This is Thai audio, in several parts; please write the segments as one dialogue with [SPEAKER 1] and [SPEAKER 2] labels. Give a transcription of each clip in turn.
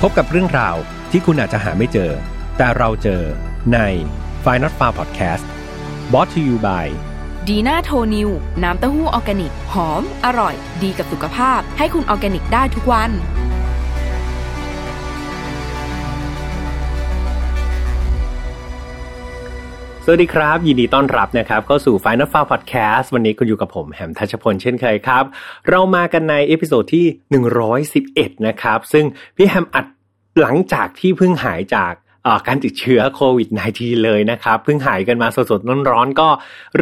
[SPEAKER 1] พบกับเรื่องราวที่คุณอาจจะหาไม่เจอ แต่เราเจอใน f i n a l f a r Podcast b o t to you by
[SPEAKER 2] ดีน่าโทนิวน้ำเต้าหู้ออร์แกนิก หอม อร่อย ดีกับสุขภาพ ให้คุณออร์แกนิกได้ทุกวัน
[SPEAKER 1] สวัสดีครับ ยินดีต้อนรับนะครับเข้าสู่ File Not Found Podcast วันนี้คุณอยู่กับผมแฮมทัชพลเช่นเคยครับ เรามากันใน episode ที่ 111 นะครับ ซึ่งพี่แฮมอัดหลังจากที่เพิ่งหายจาก การติดเชื้อโควิด -19 เลยนะครับเพิ่งหายกันมาสดๆร้อนๆก็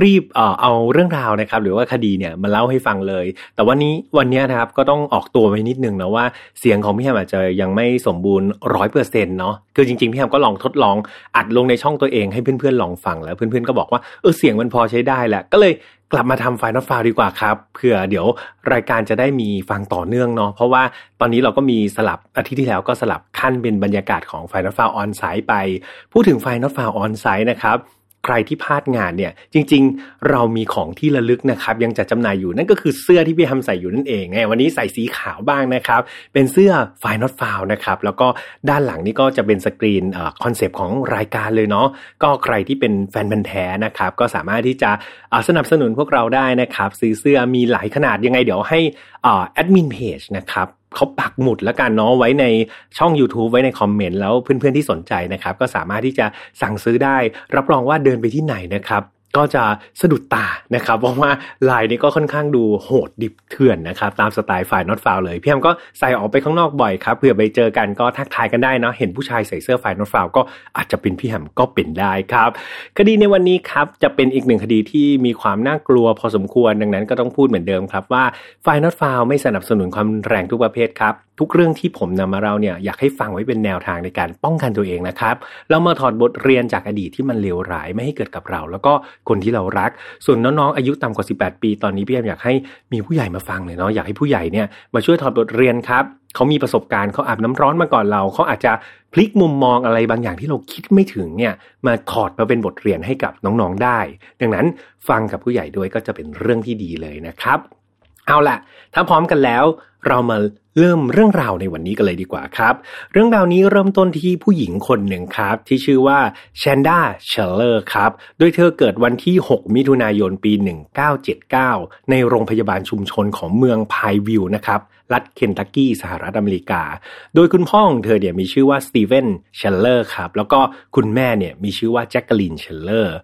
[SPEAKER 1] รีบเออเอาเรื่องราวนะครับ หรือว่าคดีเนี่ยมาเล่าให้ฟังเลย แต่วันนี้วันนี้นะครับก็ต้องออกตัวไว้นิดนึงนะว่าเสียงของพี่แฮมอาจจะยังไม่สมบูรณ์ร้อยเปอร์เซ็นต์เนาะคือจริงๆพี่แฮมก็ลองทดลองอัดลงในช่องตัวเองให้เพื่อนๆลองฟังแล้วเพื่อนๆก็บอกว่าเออเสียงมันพอใช้ได้แหละก็เลย กลับมาทำ File Not Found ดีกว่าครับเผื่อเดี๋ยวรายการจะได้มีฟังต่อเนื่องเนาะเพราะว่าตอนนี้เราก็มีสลับอาทิตย์ที่แล้วก็สลับขั้นเป็นบรรยากาศของ File Not Found on-site ไป พูดถึง File Not Found on-site นะครับ ใครที่พลาดงานเนี่ย จริง ๆ เรามีของที่ระลึกนะครับ ยังจัดจำหน่ายอยู่นั่นก็คือเสื้อที่พี่แฮมใส่อยู่นั่นเองไงวันนี้ใส่สีขาวบ้างนะครับ เป็นเสื้อ f i n a l f o u l นะครับ แล้วก็ด้านหลังนี่ก็จะเป็นสกรีนคอนเซปต์ของรายการเลยเนาะก็ใครที่เป็นแฟนบันแท้นะครับ ก็สามารถที่จะสนับสนุนพวกเราได้นะครับซื้อเสื้อมีหลายขนาดยังไงเดี๋ยวให้แอดมินเพจนะครับ เขาปักหมุดแล้วกันเนาะไว้ในช่อง YouTube ไว้ในคอมเมนต์แล้วเพื่อนๆที่สนใจนะครับ ก็สามารถที่จะสั่งซื้อได้ รับรองว่าเดินไปที่ไหนนะครับ ก็จะสะดุดตานะครับเพราะว่าลายนี้ก็ค่อนข้างดูโหดดิบเถื่อนนะครับ ตามสไตล์ฝ่ายนอตฟาวเลยพี่แอมก็ใส่ออกไปข้างนอกบ่อยครับเผื่อไปเจอกันก็ทักทายกันได้เนาะเห็นผู้ชายใส่เสื้อฝ่ายนอตฟาวก็อาจจะเป็นพี่แฮมก็เป็นได้ครับ คดีในวันนี้ครับจะเป็นอีกหนึ่งคดีที่มีความน่ากลัวพอสมควรดังนั้นก็ต้องพูดเหมือนเดิมครับว่าฝ่ายนอตฟาวไม่สนับสนุนความแรงทุกประเภทครับทุกเรื่องที่ผมนำมาเราเนี่ยอยากให้ฟังไว้เป็นแนวทางในการป้องกันตัวเองนะครับเรามาถอดบทเรียนจากอดีตที่มันเลวร้ายไม่ให้เกิดกับเรา แล้วก็คนที่เรารัก ส่วนน้องๆอายุต่ำกว่า 18 ปี ตอนนี้พี่แอมอยากให้มีผู้ใหญ่มาฟังเลยเนาะอยากให้ผู้ใหญ่เนี่ยมาช่วยถอดบทเรียนครับเขามีประสบการณ์เขาอาบน้ำร้อนมาก่อนเราเขาอาจจะพลิกมุมมองอะไรบางอย่างที่เราคิดไม่ถึงเนี่ยมาถอดมาเป็นบทเรียนให้กับน้องๆได้ ดังนั้นฟังกับผู้ใหญ่ด้วยก็จะเป็นเรื่องที่ดีเลยนะครับ เอาละ ถ้าพร้อมกันแล้วเรามาเริ่มเรื่องราวในวันนี้กันเลยดีกว่าครับ เรื่องราวนี้เริ่มต้นที่ผู้หญิงคนหนึ่งครับ ที่ชื่อว่าแชนด้าเชลเลอร์ครับ โดยเธอเกิดวันที่ 6 มิถุนายนปี 1979 ในโรงพยาบาลชุมชนของเมืองพายวิวนะครับ รัฐเคนตักกี้สหรัฐอเมริกา โดยคุณพ่อของเธอเนี่ยมีชื่อว่าสตีเวนเชลเลอร์ครับ แล้วก็คุณแม่เนี่ยมีชื่อว่าแจ็คกลินเชลเลอร์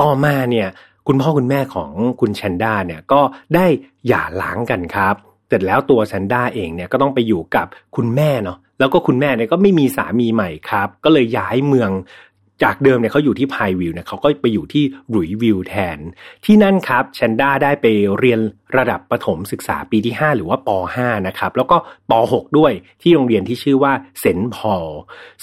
[SPEAKER 1] ต่อมาเนี่ย คุณพ่อคุณแม่ของคุณแชนด้าเนี่ยก็ได้หย่าร้างกันครับเสร็จแล้วตัวแชนด้าเองเนี่ยก็ต้องไปอยู่กับคุณแม่เนาะแล้วก็คุณแม่เนี่ยก็ไปมีสามีใหม่ครับ ก็เลยย้ายเมือง จากเดิมเนี่ยเขาอยู่ที่ไพน์วิลล์เนี่ยเขาก็ไปอยู่ที่หลุยส์วิลล์แทน ที่นั่นครับแชนด้าได้ไปเรียนระดับประถมศึกษาปีที่ 5 หรือว่าป .5 นะครับ แล้วก็ป .6 ด้วยที่โรงเรียนที่ชื่อว่าเซนต์พอล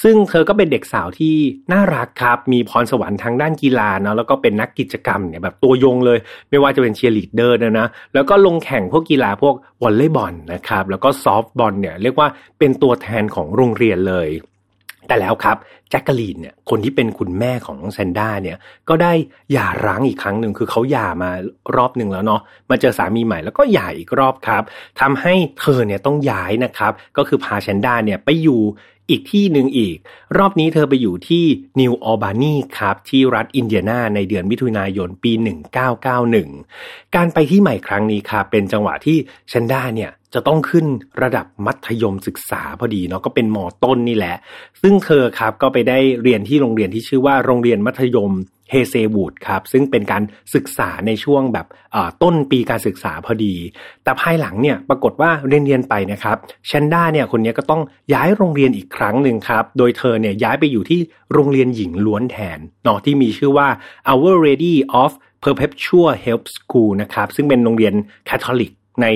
[SPEAKER 1] ซึ่งเธอก็เป็นเด็กสาวที่น่ารักครับ มีพรสวรรค์ทางด้านกีฬาเนาะแล้วก็เป็นนักกิจกรรมเนี่ยแบบตัวยงเลย ไม่ว่าจะเป็นเชียร์ลีดเดอร์นะนะแล้วก็ลงแข่งพวกกีฬาพวกวอลเลย์บอลนะครับแล้วก็ซอฟต์บอลเนี่ยเรียกว่าเป็นตัวแทนของโรงเรียนเลย แต่แล้วครับแจ็คกาลีนเนี่ยคนที่เป็นคุณแม่ของน้องแชนด้าเนี่ยก็ได้หย่าร้างอีกครั้งหนึ่งคือเขาหย่ามารอบหนึ่งแล้วเนาะมาเจอสามีใหม่แล้วก็หย่าอีกรอบครับทำให้เธอเนี่ยต้องย้ายนะครับ ก็คือพาแซนด้าเนี่ยไปอยู่ อีกที่หนึ่งอีก รอบนี้เธอไปอยู่ที่นิวออบานีครับที่รัฐอินเดียนาในเดือนมิถุนายนปี 1991 การไปที่ใหม่ครั้งนี้ครับเป็นจังหวะที่ชันด้าเนี่ยจะต้องขึ้นระดับมัธยมศึกษาพอดีเนาะก็เป็นมอต้นนี่แหละ ซึ่งเธอครับก็ไปได้เรียนที่โรงเรียนที่ชื่อว่าโรงเรียนมัธยมเฮเซวูดครับซึ่งเป็นการศึกษาในช่วงแบบต้นปีการศึกษาพอดี แต่ภายหลังเนี่ยปรากฏว่าเรียนเรียนไปนะครับแชนด้าเนี่ยคนนี้ก็ต้องย้ายโรงเรียนอีกครั้งหนึ่งครับโดยเธอเนี่ยย้ายไปอยู่ที่โรงเรียนหญิงล้วนแทนเนาะที่มีชื่อว่า Our Lady of Perpetual Help School นะครับซึ่งเป็นโรงเรียนคาทอลิกใน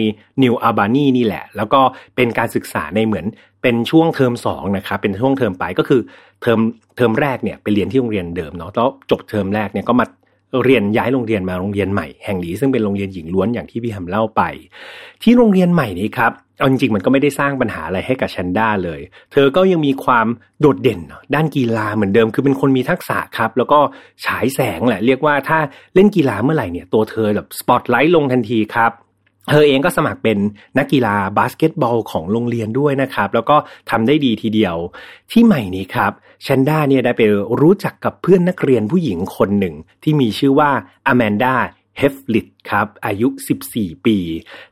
[SPEAKER 1] นิวอาบานีนี่แหละ แล้วก็เป็นการศึกษาในเหมือนเป็นช่วงเทอมสองนะครับเป็นช่วงเทอมไปก็คือ เทอมเทอมแรกเนี่ยไปเรียนที่โรงเรียนเดิมเนาะแล้วจบเทอมแรกเนี่ยก็มาเรียนย้ายโรงเรียนมาโรงเรียนใหม่แห่งนี้ซึ่งเป็นโรงเรียนหญิงล้วนอย่างที่พี่แฮมเล่าไป ที่โรงเรียนใหม่นี้ครับเอาจริงๆมันก็ไม่ได้สร้างปัญหาอะไรให้กับชันด้าเลย เธอก็ยังมีความโดดเด่นด้านกีฬาเหมือนเดิมคือเป็นคนมีทักษะครับ แล้วก็ฉายแสงแหละ เรียกว่าถ้าเล่นกีฬาเมื่อไหร่เนี่ยตัวเธอแบบสปอตไลท์ลงทันทีครับ เธอเองก็สมัครเป็นนักกีฬาบาสเกตบอลของโรงเรียนด้วยนะครับ แล้วก็ทำได้ดีทีเดียว ที่ใหม่นี้ครับชันด้าเนี่ยได้ไปรู้จักกับเพื่อนนักเรียนผู้หญิงคนหนึ่ง ที่มีชื่อว่าอแมนดาเฮฟลิตครับอายุ 14 ปี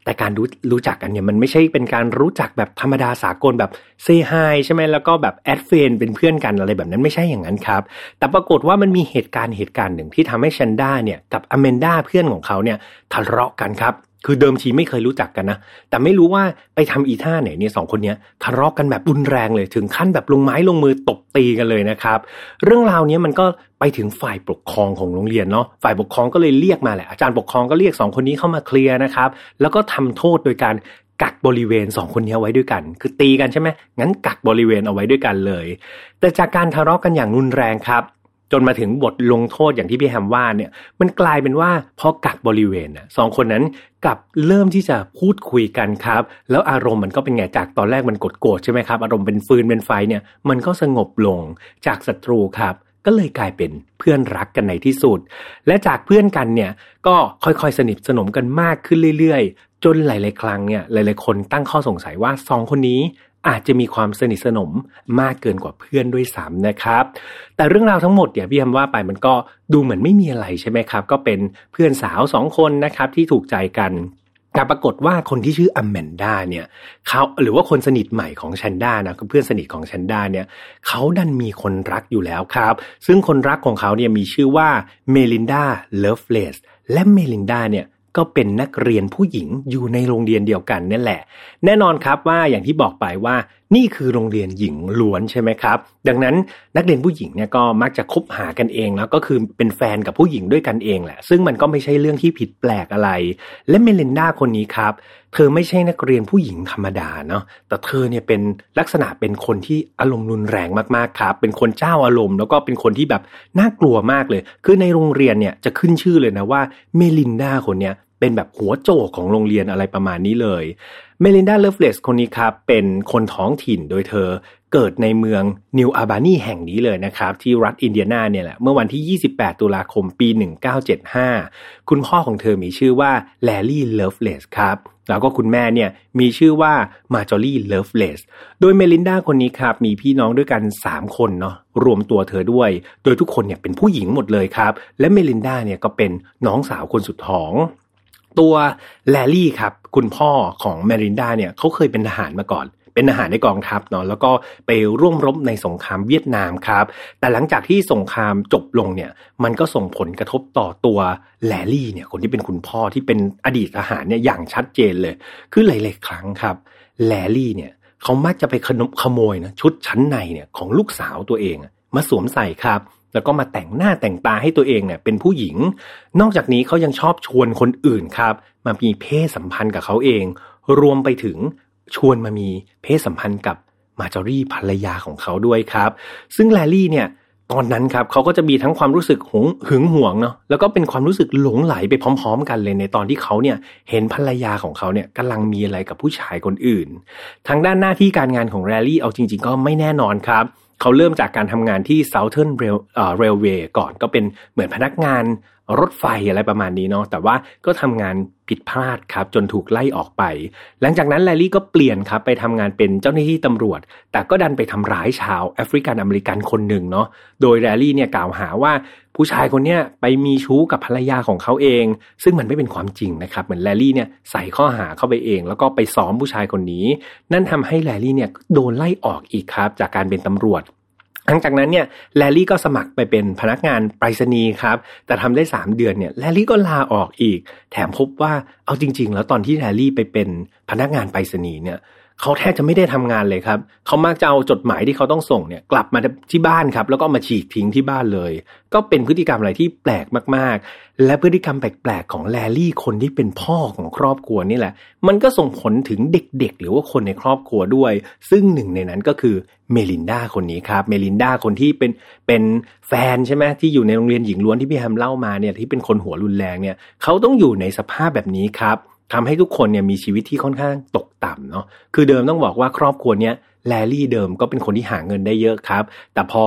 [SPEAKER 1] แต่การรู้รู้จักกันเนี่ยมันไม่ใช่เป็นการรู้จักแบบธรรมดาสากลแบบ say hi ใช่ไหมแล้วก็แบบ add friend เป็นเพื่อนกันอะไรแบบนั้นไม่ใช่อย่างนั้นครับ แต่ปรากฏว่ามันมีเหตุการณ์เหตุการณ์หนึ่งที่ทำให้ชันด้าเนี่ยกับอเมนดาเพื่อนของเขาเนี่ยทะเลาะกันครับ คือเดิมทีไม่เคยรู้จักกันนะ แต่ไม่รู้ว่าไปทำอีท่าไหนเนี่ยสองคนนี้ทะเลาะกันแบบรุนแรงเลยถึงขั้นแบบลงไม้ลงมือตบตีกันเลยนะครับ เรื่องราวนี้มันก็ไปถึงฝ่ายปกครองของโรงเรียนเนาะฝ่ายปกครองก็เลยเรียกมาแหละอาจารย์ปกครองก็เรียกสองคนนี้เข้ามาเคลียร์นะครับ แล้วก็ทำโทษโดยการกักบริเวณสองคนนี้ไว้ด้วยกัน คือตีกันใช่ไหมงั้นกักบริเวณเอาไว้ด้วยกันเลย แต่จากการทะเลาะกันอย่างรุนแรงครับ จนมาถึงบทลงโทษอย่างที่พี่แฮมว่าเนี่ย มันกลายเป็นว่าพอกักบริเวณน่ะสองคนนั้นกลับเริ่มที่จะพูดคุยกันครับ แล้วอารมณ์มันก็เป็นไงจากตอนแรกมันกดโกรธใช่ไหมครับ อารมณ์เป็นฟืนเป็นไฟเนี่ย มันก็สงบลงจากศัตรูครับก็เลยกลายเป็นเพื่อนรักกันในที่สุด และจากเพื่อนกันเนี่ยก็ค่อยๆสนิทสนมกันมากขึ้นเรื่อยๆ จนหลาย ๆ ครั้งเนี่ยหลาย ๆ คนตั้งข้อสงสัยว่าสองคนนี้ อาจจะมีความสนิทสนมมากเกินกว่าเพื่อนด้วยซ้ำนะครับ แต่เรื่องราวทั้งหมดเนี่ยพี่แฮมว่าไปมันก็ดูเหมือนไม่มีอะไรใช่ไหมครับ ก็เป็นเพื่อนสาวสองคนนะครับที่ถูกใจกันแต่ปรากฏว่าคนที่ชื่ออแมนด้าเนี่ยเขาหรือว่าคนสนิทใหม่ของชันด้านะเพื่อนสนิทของชันด้าเนี่ยเขาดันมีคนรักอยู่แล้วครับ ซึ่งคนรักของเขาเนี่ยมีชื่อว่าเมลินดาเลิฟเลสและเมลินดาเนี่ย ก็เป็นนักเรียนผู้หญิงอยู่ในโรงเรียนเดียวกันนั่นแหละ แน่นอนครับว่าอย่างที่บอกไปว่านี่คือโรงเรียนหญิงล้วนใช่ไหมครับ ดังนั้นนักเรียนผู้หญิงเนี่ยก็มักจะคบหากันเองแล้วก็คือเป็นแฟนกับผู้หญิงด้วยกันเองแหละ ซึ่งมันก็ไม่ใช่เรื่องที่ผิดแปลกอะไร และเมลินดาคนนี้ครับ เธอไม่ใช่นักเรียนผู้หญิงธรรมดาเนาะแต่เธอเนี่ยเป็นลักษณะเป็นคนที่อารมณ์รุนแรงมากๆครับ เป็นคนเจ้าอารมณ์ แล้วก็เป็นคนที่แบบน่ากลัวมากเลย คือในโรงเรียนเนี่ยจะขึ้นชื่อเลยนะว่าเมลินดาคนเนี้ย เป็นแบบหัวโจกของโรงเรียนอะไรประมาณนี้เลยเมลินดาเลฟเลสคนนี้ครับ เป็นคนท้องถิ่นโดยเธอเกิดในเมืองนิวอาบานีแห่งนี้เลยนะครับ ที่รัฐอินเดียนาเนี่ยแหละเมื่อวันที่ 28 ตุลาคมปี 1975 คุณพ่อของเธอมีชื่อว่าแลลี่เลฟเลสครับแล้วก็คุณแม่เนี่ยมีชื่อว่ามาจอรี่เลฟเลสโดยเมลินดาคนนี้ครับมีพี่น้องด้วยกัน 3 คนเนาะรวมตัวเธอด้วย โดยทุกคนเนี่ยเป็นผู้หญิงหมดเลยครับ และเมลินดาเนี่ยก็เป็นน้องสาวคนสุดท้อง ตัวแลลี่ครับ คุณพ่อของแมรินดาเนี่ยเขาเคยเป็นทหารมาก่อน เป็นทหารในกองทัพเนาะแล้วก็ไปร่วมรบในสงครามเวียดนามครับ แต่หลังจากที่สงครามจบลงเนี่ย มันก็ส่งผลกระทบต่อตัวแลลี่เนี่ย คนที่เป็นคุณพ่อที่เป็นอดีตทหารเนี่ยอย่างชัดเจนเลย คือหลายๆครั้งครับ แลลี่เนี่ยเขามักจะไปขโมยนะชุดชั้นในเนี่ยของลูกสาวตัวเองมาสวมใส่ครับ แล้วก็มาแต่งหน้าแต่งตาให้ตัวเองเนี่ยเป็นผู้หญิง นอกจากนี้เขายังชอบชวนคนอื่นครับมามีเพศสัมพันธ์กับเขาเอง รวมไปถึงชวนมามีเพศสัมพันธ์กับมาจอรี่ภรรยาของเขาด้วยครับ ซึ่งแลลี่เนี่ยตอนนั้นครับเขาก็จะมีทั้งความรู้สึกหงหึงหวงเนาะแล้วก็เป็นความรู้สึกหลงไหลไปพร้อม ๆ กันเลยในตอนที่เขาเนี่ยเห็นภรรยาของเขาเนี่ยกำลังมีอะไรกับผู้ชายคนอื่น ทางด้านหน้าที่การงานของแรลลี่เอาจริง ๆ ก็ไม่แน่นอนครับเขาเริ่มจากการทำงานที่ Southern Rail Railway ก่อนก็เป็นเหมือนพนักงานรถไฟอะไรประมาณนี้เนาะแต่ว่าก็ทำงานผิดพลาดครับจนถูกไล่ออกไป หลังจากนั้นแลลี่ก็เปลี่ยนครับไปทำงานเป็นเจ้าหน้าที่ตำรวจ แต่ก็ดันไปทำร้ายชาวแอฟริกันอเมริกันคนหนึ่งเนาะโดยแลลี่เนี่ยกล่าวหาว่า ผู้ชายคนเนี้ยไปมีชู้กับภรรยาของเขาเอง ซึ่งมันไม่เป็นความจริงนะครับ เหมือนแลลี่เนี่ยใส่ข้อหาเข้าไปเอง แล้วก็ไปซ้อมผู้ชายคนนี้ นั่นทำให้แลลี่เนี่ยโดนไล่ออกอีกครับ จากการเป็นตำรวจหลังจากนั้นเนี่ยแลลี่ก็สมัครไปเป็นพนักงานไปรษณีย์ครับ แต่ทำได้ 3 เดือนเนี่ยแลลี่ก็ลาออกอีก แถมพบว่าเอาจริง ๆ แล้วตอนที่แลลี่ไปเป็นพนักงานไปรษณีย์เนี่ย เขาแทบจะไม่ได้ทำงานเลยครับ เขามักจะเอาจดหมายที่เขาต้องส่งเนี่ยกลับมาที่บ้านครับ แล้วก็มาฉีกทิ้งที่บ้านเลย ก็เป็นพฤติกรรมอะไรที่แปลกมากๆ และพฤติกรรมแปลกๆของแลลี่คนที่เป็นพ่อของครอบครัวนี่แหละ มันก็ส่งผลถึงเด็กๆ หรือว่าคนในครอบครัวด้วย ซึ่งหนึ่งในนั้นก็คือเมลินดาคนนี้ครับ เมลินดาคนที่เป็นเป็นแฟนใช่ไหมที่อยู่ในโรงเรียนหญิงล้วนที่พี่แฮมเล่ามาเนี่ยที่เป็นคนหัวรุนแรงเนี่ยเขาต้องอยู่ในสภาพแบบนี้ครับ ทำให้ทุกคนเนี่ยมีชีวิตที่ค่อนข้างตกต่ำเนาะคือเดิมต้องบอกว่าครอบครัวเนี้ยแลลี่เดิมก็เป็นคนที่หาเงินได้เยอะครับ แต่พอ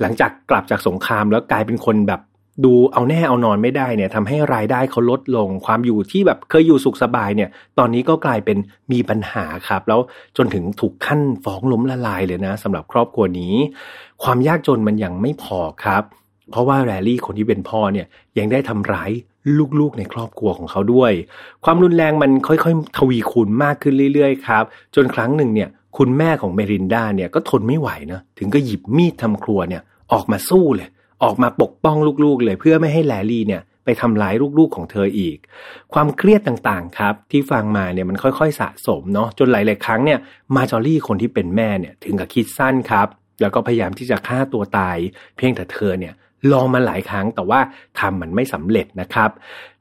[SPEAKER 1] หลังจากกลับจากสงครามแล้วกลายเป็นคนแบบดูเอาแน่เอานอนไม่ได้เนี่ยทำให้รายได้เขาลดลง ความอยู่ที่แบบเคยอยู่สุขสบายเนี่ย ตอนนี้ก็กลายเป็นมีปัญหาครับ แล้วจนถึงถูกขั้นฟ้องล้มละลายเลยนะสำหรับครอบครัวนี้ ความยากจนมันยังไม่พอครับ เพราะว่าแรลลี่คนที่เป็นพ่อเนี่ยยังได้ทำร้ายลูกๆในครอบครัวของเขาด้วย ความรุนแรงมันค่อยๆ ทวีคูณมากขึ้นเรื่อยๆครับ จนครั้งหนึ่งเนี่ยคุณแม่ของเมรินดาเนี่ยก็ทนไม่ไหวนะถึงก็หยิบมีดทำครัวเนี่ยออกมาสู้เลย ออกมาปกป้องลูกๆเลย เพื่อไม่ให้แลลี่เนี่ยไปทำร้ายลูกๆของเธออีก ความเครียดต่างๆครับ ที่ฟังมาเนี่ยมันค่อยๆสะสมเนาะจนหลายๆครั้งเนี่ยมาจอรี่คนที่เป็นแม่เนี่ยถึงกับคิดสั้นครับ แล้วก็พยายามที่จะฆ่าตัวตาย เพียงแต่เธอเนี่ย ลองมาหลายครั้งแต่ว่าทำมันไม่สำเร็จนะครับ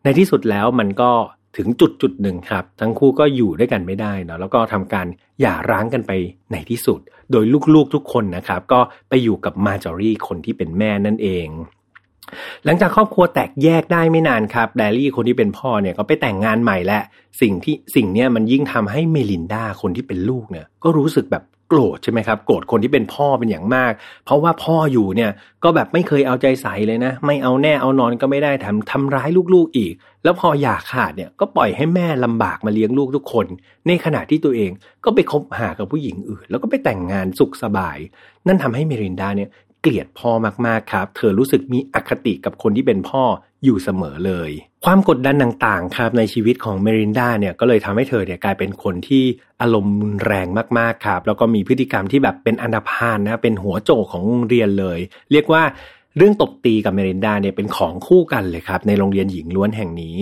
[SPEAKER 1] ในที่สุดแล้วมันก็ถึงจุดจุดหนึ่งครับ ทั้งคู่ก็อยู่ด้วยกันไม่ได้เนาะแล้วก็ทำการหย่าร้างกันไปในที่สุด โดยลูกๆทุกคนนะครับ ก็ไปอยู่กับมาจอรี่คนที่เป็นแม่นั่นเองหลังจากครอบครัวแตกแยกได้ไม่นานครับแดรี่คนที่เป็นพ่อเนี่ยก็ไปแต่งงานใหม่และ สิ่งที่สิ่งเนี้ยมันยิ่งทำให้เมลินดาคนที่เป็นลูกเนี่ยก็รู้สึกแบบ โกรธใช่ไหมครับโกรธคนที่เป็นพ่อเป็นอย่างมาก เพราะว่าพ่ออยู่เนี่ยก็แบบไม่เคยเอาใจใส่เลยนะ ไม่เอาแน่เอานอนก็ไม่ได้แถมทำร้ายลูกๆอีก แล้วพออยากขาดเนี่ยก็ปล่อยให้แม่ลำบากมาเลี้ยงลูกทุกคน ในขณะที่ตัวเองก็ไปคบหากับผู้หญิงอื่น แล้วก็ไปแต่งงานสุขสบาย นั่นทำให้เมรินดาเนี่ยเกลียดพ่อมากๆครับ เธอรู้สึกมีอคติกับคนที่เป็นพ่อ อยู่เสมอเลย ความกดดันต่างๆครับในชีวิตของเมรินดาเนี่ยก็เลยทำให้เธอเนี่ยกลายเป็นคนที่อารมณ์รุนแรงมากๆครับแล้วก็มีพฤติกรรมที่แบบเป็นอันดพานนะเป็นหัวโจกของโรงเรียนเลย เรียกว่า เรื่องตบตีกับเมรินดาเนี่ยเป็นของคู่กันเลยครับในโรงเรียนหญิงล้วนแห่งนี้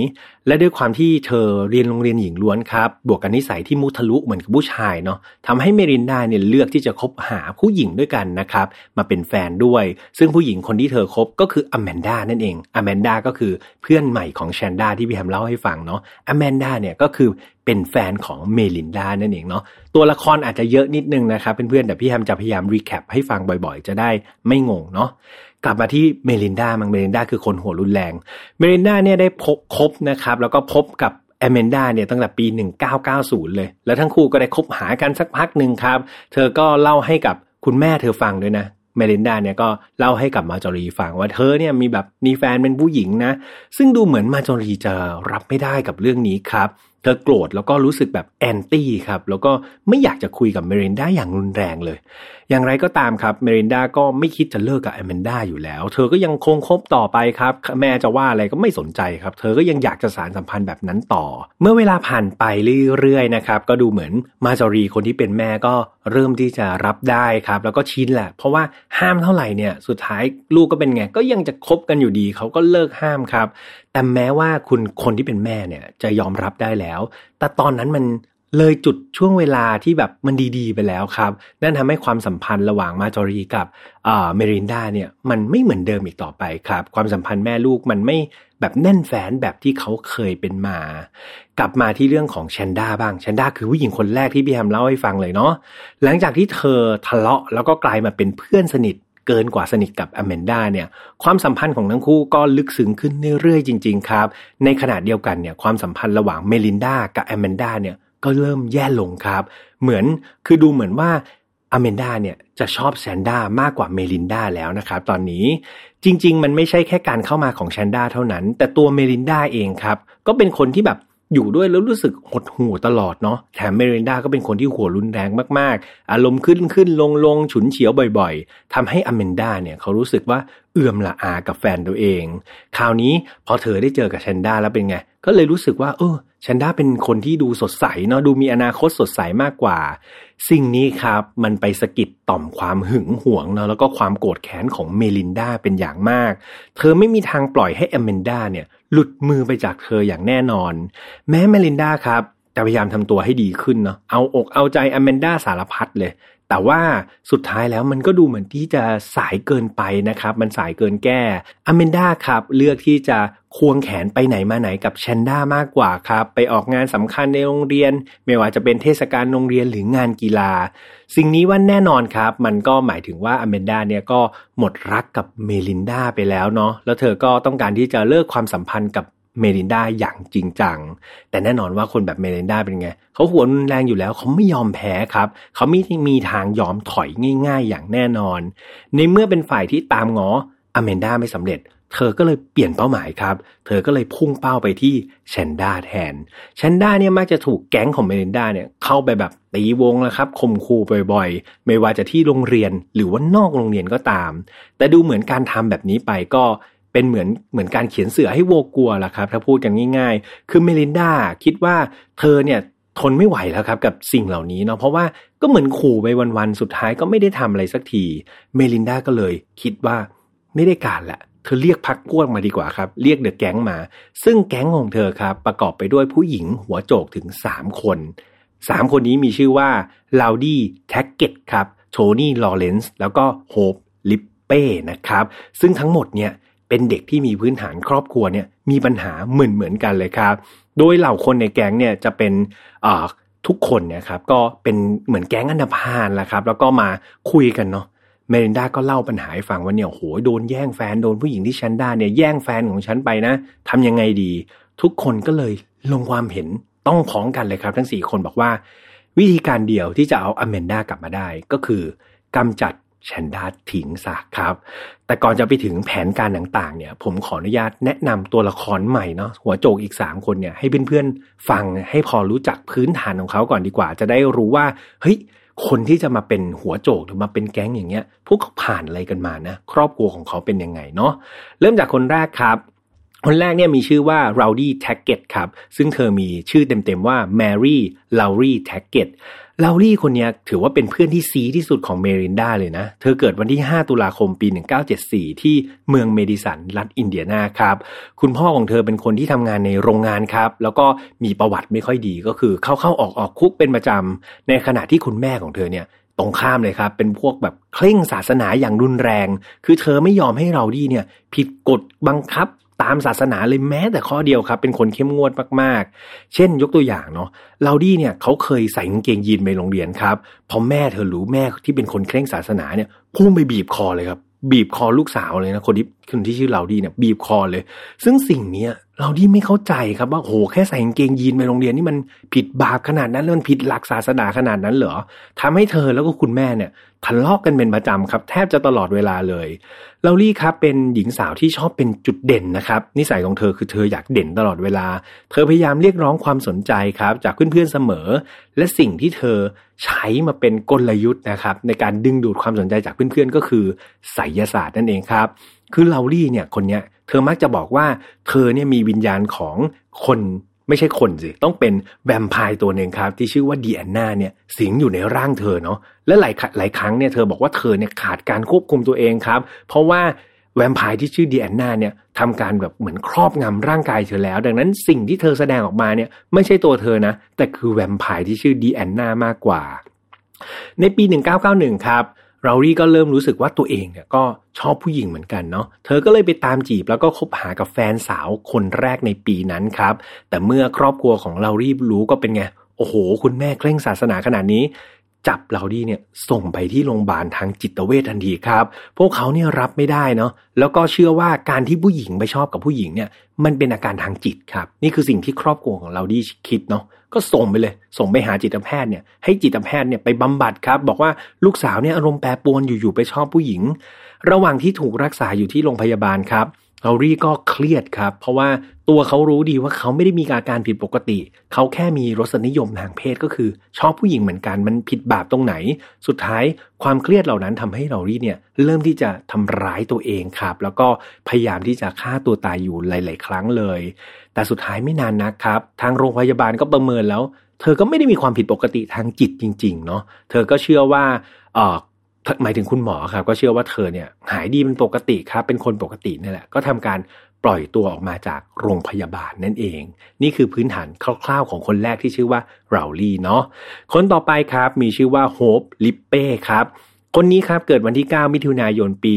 [SPEAKER 1] และด้วยความที่เธอเรียนโรงเรียนหญิงล้วนครับบวกกันนิสัยที่มุทะลุเหมือนกับผู้ชายเนาะทำให้เมรินดาเนี่ยเลือกที่จะคบหาผู้หญิงด้วยกันนะครับมาเป็นแฟนด้วย ซึ่งผู้หญิงคนที่เธอคบก็คืออแมนดานั่นเองอแมนดาก็คือเพื่อนใหม่ของแชนดาที่พี่แฮมเล่าให้ฟังเนาะอแมนดาเนี่ยก็คือเป็นแฟนของเมลินดานั่นเองเนาะตัวละครอาจจะเยอะนิดนึงนะครับเพื่อนๆแต่พี่แฮมจะพยายาม recap ให้ฟังบ่อยๆ จะได้ไม่งงเนาะ กลับมาที่เมลินดาบ้างเมลินดาคือคนหัวรุนแรง เมลินดาเนี่ยได้พบคบนะครับ แล้วก็พบกับแอมเมนดาเนี่ยตั้งแต่ปี 1990 เลย แล้วทั้งคู่ก็ได้คบหากันสักพักหนึ่งครับ เธอก็เล่าให้กับคุณแม่เธอฟังด้วยนะเมลินดาเนี่ยก็เล่าให้กับมาจอรีฟังว่าเธอเนี่ยมีแบบมีแฟนเป็นผู้หญิงนะ ซึ่งดูเหมือนมาจอรีจะรับไม่ได้กับเรื่องนี้ครับ เธอโกรธแล้วก็รู้สึกแบบ anti ครับ แล้วก็ไม่อยากจะคุยกับเมรินดาอย่างรุนแรงเลย อย่างไรก็ตามครับเมรินดาก็ไม่คิดจะเลิกกับแอมเมนดาอยู่แล้ว เธอก็ยังคงคบต่อไปครับ แม่จะว่าอะไรก็ไม่สนใจครับ เธอก็ยังอยากจะสารสัมพันธ์แบบนั้นต่อ เมื่อเวลาผ่านไปเรื่อยๆนะครับ ก็ดูเหมือนมาจอรีคนที่เป็นแม่ก็เริ่มที่จะรับได้ครับ แล้วก็ชินแหละ เพราะว่าห้ามเท่าไหร่เนี่ย สุดท้ายลูกก็เป็นไง ก็ยังจะคบกันอยู่ดี เขาก็เลิกห้ามครับ แต่แม้ว่าคุณคนที่เป็นแม่เนี่ยจะยอมรับได้แล้ว แต่ตอนนั้นมันเลยจุดช่วงเวลาที่แบบมันดีๆ ไปแล้วครับ นั่นทำให้ความสัมพันธ์ระหว่างมาจอรีกับเมรินดาเนี่ยมันไม่เหมือนเดิมอีกต่อไปครับ ความสัมพันธ์แม่ลูกมันไม่แบบแน่นแฟนแบบที่เขาเคยเป็นมา กลับมาที่เรื่องของแชนด้าบ้างแชนด้าคือผู้หญิงคนแรกที่พี่แฮมเล่าให้ฟังเลยเนาะหลังจากที่เธอทะเลาะแล้วก็กลายมาเป็นเพื่อนสนิท เกินกว่าสนิทกับอแมนดาเนี่ยความสัมพันธ์ของทั้งคู่ก็ลึกซึ้งขึ้นเรื่อยๆจริง ๆ ครับ ในขณะเดียวกันเนี่ยความสัมพันธ์ระหว่างเมลินดากับอแมนดาเนี่ยก็เริ่มแย่ลงครับ เหมือนคือดูเหมือนว่าอเมนดาเนี่ยจะชอบแซนด้ามากกว่าเมลินดาแล้วนะครับตอนนี้จริง ๆ มันไม่ใช่แค่การเข้ามาของแซนด้าเท่านั้น แต่ตัวเมลินดาเองครับ ก็เป็นคนที่แบบ อยู่ด้วยแล้วรู้สึกหดหู่ตลอดเนาะแถมเมรินดาก็เป็นคนที่หัวรุนแรงมากๆ อารมณ์ขึ้นขึ้นลงลงฉุนเฉียวบ่อยๆทำให้อเมนดาเนี่ยเขารู้สึกว่าเอื่อมละอากับแฟนตัวเอง คราวนี้พอเธอได้เจอกับแชนด้าแล้วเป็นไง ก็เลยรู้สึกว่า เออ ชันด้าเป็นคนที่ดูสดใสเนาะดูมีอนาคตสดใสมากกว่า สิ่งนี้ครับ มันไปสะกิดต่อมความหึงหวงเนาะแล้วก็ความโกรธแค้นของเมลินดาเป็นอย่างมาก เธอไม่มีทางปล่อยให้อเมนดาเนี่ยหลุดมือไปจากเธออย่างแน่นอน แม้เมลินดาครับจะพยายามทำตัวให้ดีขึ้นเนาะเอาอกเอาใจอเมนดาสารพัดเลย แต่ว่าสุดท้ายแล้วมันก็ดูเหมือนที่จะสายเกินไปนะครับ มันสายเกินแก้อเมนดาครับ เลือกที่จะควงแขนไปไหนมาไหนกับแชนด้ามากกว่าครับ ไปออกงานสำคัญในโรงเรียน ไม่ว่าจะเป็นเทศกาลโรงเรียนหรืองานกีฬา สิ่งนี้ว่าแน่นอนครับ มันก็หมายถึงว่าอเมนดาเนี่ยก็หมดรักกับเมลินดาไปแล้วเนาะแล้วเธอก็ต้องการที่จะเลิกความสัมพันธ์กับ เมลินดาอย่างจริงจัง แต่แน่นอนว่าคนแบบเมลินดาเป็นไงเขาหัวรุนแรงอยู่แล้วเขาไม่ยอมแพ้ครับ เขาไม่มีทางยอมถอยง่าย ๆ อย่างแน่นอน ในเมื่อเป็นฝ่ายที่ตามงออเมนดาไม่สำเร็จ เธอก็เลยเปลี่ยนเป้าหมายครับ เธอก็เลยพุ่งเป้าไปที่แชนด้าแทนแชนด้าเนี่ยมักจะถูกแก๊งของเมลินดาเนี่ยเข้าไปแบบตีวงแล้วครับข่มขู่บ่อยๆ ไม่ว่าจะที่โรงเรียนหรือว่านอกโรงเรียนก็ตาม แต่ดูเหมือนการทำแบบนี้ไปก็ เป็นเหมือนเหมือนการเขียนเสือให้โวกลัวล่ะครับ ถ้าพูดกันง่าย ๆ คือเมลินดาคิดว่าเธอเนี่ยทนไม่ไหวแล้วครับกับสิ่งเหล่านี้เนาะเพราะว่าก็เหมือนขู่ไปวันๆสุดท้ายก็ไม่ได้ทำอะไรสักที เมลินดาก็เลยคิดว่าไม่ได้การละเธอเรียกพรรคพวกมาดีกว่าครับ เรียก the แก๊งมา ซึ่งแก๊งของเธอครับประกอบไปด้วยผู้หญิงหัวโจกถึง 3 คน3คนนี้มีชื่อว่าลาวดี้แท็กเก็ตครับโทนี่ลอเรนซ์แล้วก็โฮปลิปเป้นะครับ ซึ่งทั้งหมดเนี่ย เป็นเด็กที่มีพื้นฐานครอบครัวเนี่ยมีปัญหาเหมือนเหมือนกันเลยครับ โดยเหล่าคนในแก๊งเนี่ยจะเป็นทุกคนเนี่ยครับก็เป็นเหมือนแก๊งอันดพานแหละครับ แล้วก็มาคุยกันเนาะเมรินดาก็เล่าปัญหาให้ฟังว่าเนี่ยโหโดนแย่งแฟนโดนผู้หญิงที่ฉันได้เนี่ยแย่งแฟนของฉันไปนะทำยังไงดี ทุกคนก็เลยลงความเห็นต้องพ้องกันเลยครับ ทั้งสี่คนบอกว่า วิธีการเดียวที่จะเอาอเมนดากลับมาได้ ก็คือกำจัด แชนดาทิ้งซะครับ แต่ก่อนจะไปถึงแผนการต่างๆเนี่ย ผมขออนุญาตแนะนำตัวละครใหม่เนาะหัวโจกอีก 3 คนเนี่ยให้เพื่อนๆฟังให้พอรู้จักพื้นฐานของเขาก่อนดีกว่า จะได้รู้ว่าเฮ้ยคนที่จะมาเป็นหัวโจกหรือมาเป็นแก๊งอย่างเงี้ย พวกเขาผ่านอะไรกันมานะ ครอบครัวของเขาเป็นยังไงเนาะเริ่มจากคนแรกครับ คนแรกเนี่ยมีชื่อว่า Rowdy t a g g e t ครับ ซึ่งเธอมีชื่อเต็มๆว่า Mary Lowry t a g g e t ลาวรี่คนนี้ถือว่าเป็นเพื่อนที่ซีที่สุดของเมรินดาเลยนะ เธอเกิดวันที่ 5 ตุลาคมปี 1974 ที่เมืองเมดิสัน รัฐอินเดียนาครับ คุณพ่อของเธอเป็นคนที่ทำงานในโรงงานครับ แล้วก็มีประวัติไม่ค่อยดีก็คือเข้าเข้าออกออกคุกเป็นประจำ ในขณะที่คุณแม่ของเธอเนี่ยตรงข้ามเลยครับ เป็นพวกแบบเคร่งศาสนาอย่างรุนแรง คือเธอไม่ยอมให้เราดีเนี่ย ผิดกฎบังคับ ตามศาสนาเลยแม้แต่ข้อเดียวครับ เป็นคนเข้มงวดมากๆ เช่นยกตัวอย่างเนาะลาวดี้เนี่ยเขาเคยใส่กางเกงยีนไปโรงเรียนครับพอแม่เธอรู้แม่ที่เป็นคนเคร่งศาสนาเนี่ยพุ่งไปบีบคอเลยครับบีบคอลูกสาวเลยนะคนที่คนที่ชื่อลาวดี้เนี่ยบีบคอเลย ซึ่งสิ่งเนี้ยเราที่ไม่เข้าใจครับว่าโหแค่ใส่กางเกงยีนไปโรงเรียนนี่มันผิดบาปขนาดนั้นแล้วมันผิดหลักศาสนาขนาดนั้นเหรอทำให้เธอแล้วก็คุณแม่เนี่ย ทะเลาะกกันเป็นประจำครับ แทบจะตลอดเวลาเลยลาลี่ครับเป็นหญิงสาวที่ชอบเป็นจุดเด่นนะครับ นิสัยของเธอคือเธออยากเด่นตลอดเวลา เธอพยายามเรียกร้องความสนใจครับ จากเพื่อนๆเสมอ และสิ่งที่เธอใช้มาเป็นกลยุทธ์นะครับ ในการดึงดูดความสนใจจากเพื่อนๆก็คือไสยศาสตร์นั่นเองครับ คือลาลี่เนี่ยคนเนี้ยเธอมักจะบอกว่าเธอเนี่ยมีวิญญาณของคน ไม่ใช่คนสิ ต้องเป็นแวมไพร์ตัวหนึ่งครับ ที่ชื่อว่าดีแอนนาเนี่ยสิงอยู่ในร่างเธอเนาะและหลายหลายครั้งเนี่ยเธอบอกว่าเธอเนี่ยขาดการควบคุมตัวเองครับ เพราะว่าแวมไพร์ที่ชื่อดีแอนนาเนี่ยทำการแบบเหมือนครอบงำร่างกายเธอแล้ว ดังนั้นสิ่งที่เธอแสดงออกมาเนี่ยไม่ใช่ตัวเธอนะ แต่คือแวมไพร์ที่ชื่อดีแอนนามากกว่า ในปี 1991 ครับ รารี่ก็เริ่มรู้สึกว่าตัวเองเนี่ยก็ชอบผู้หญิงเหมือนกันเนาะ เธอก็เลยไปตามจีบแล้วก็คบหากับแฟนสาวคนแรกในปีนั้นครับ แต่เมื่อครอบครัวของเรารี่รู้ก็เป็นไง โอ้โห คุณแม่เคร่งศาสนาขนาดนี้ จับเราดีเนี่ยส่งไปที่โรงพยาบาลทางจิตเวชทันทีครับ พวกเขาเนี่ยรับไม่ได้เนาะแล้วก็เชื่อว่าการที่ผู้หญิงไปชอบกับผู้หญิงเนี่ยมันเป็นอาการทางจิตครับ นี่คือสิ่งที่ครอบครัวของเราดีคิดเนาะก็ส่งไปเลย ส่งไปหาจิตแพทย์เนี่ยให้จิตแพทย์เนี่ยไปบำบัดครับ บอกว่าลูกสาวเนี่ยอารมณ์แปรปรวนอยู่ๆไปชอบผู้หญิง ระหว่างที่ถูกรักษาอยู่ที่โรงพยาบาลครับ ลอรี่ก็เครียดครับ เพราะว่าตัวเขารู้ดีว่าเขาไม่ได้มีอาการผิดปกติ เขาแค่มีรสนิยมทางเพศก็คือ ชอบผู้หญิงเหมือนกันมันผิดบาปตรงไหน สุดท้ายความเครียดเหล่านั้นทำให้ลอรี่เนี่ยเริ่มที่จะทำร้ายตัวเองครับ แล้วก็พยายามที่จะฆ่าตัวตายอยู่หลาย ๆ ครั้งเลย แต่สุดท้ายไม่นานนะครับ ทางโรงพยาบาลก็ประเมินแล้ว เธอก็ไม่ได้มีความผิดปกติทางจิตจริง ๆ เนาะเธอก็เชื่อว่าเออ หมายถึงคุณหมอครับ ก็เชื่อว่าเธอเนี่ยหายดีเป็นปกติครับ เป็นคนปกตินี่แหละ ก็ทำการปล่อยตัวออกมาจากโรงพยาบาลนั่นเอง นี่คือพื้นฐานคร่าวๆของคนแรกที่ชื่อว่าราลี่เนาะคนต่อไปครับมีชื่อว่าโฮปลิปเป้ครับคนนี้ครับเกิดวันที่ 9 มิถุนายนปี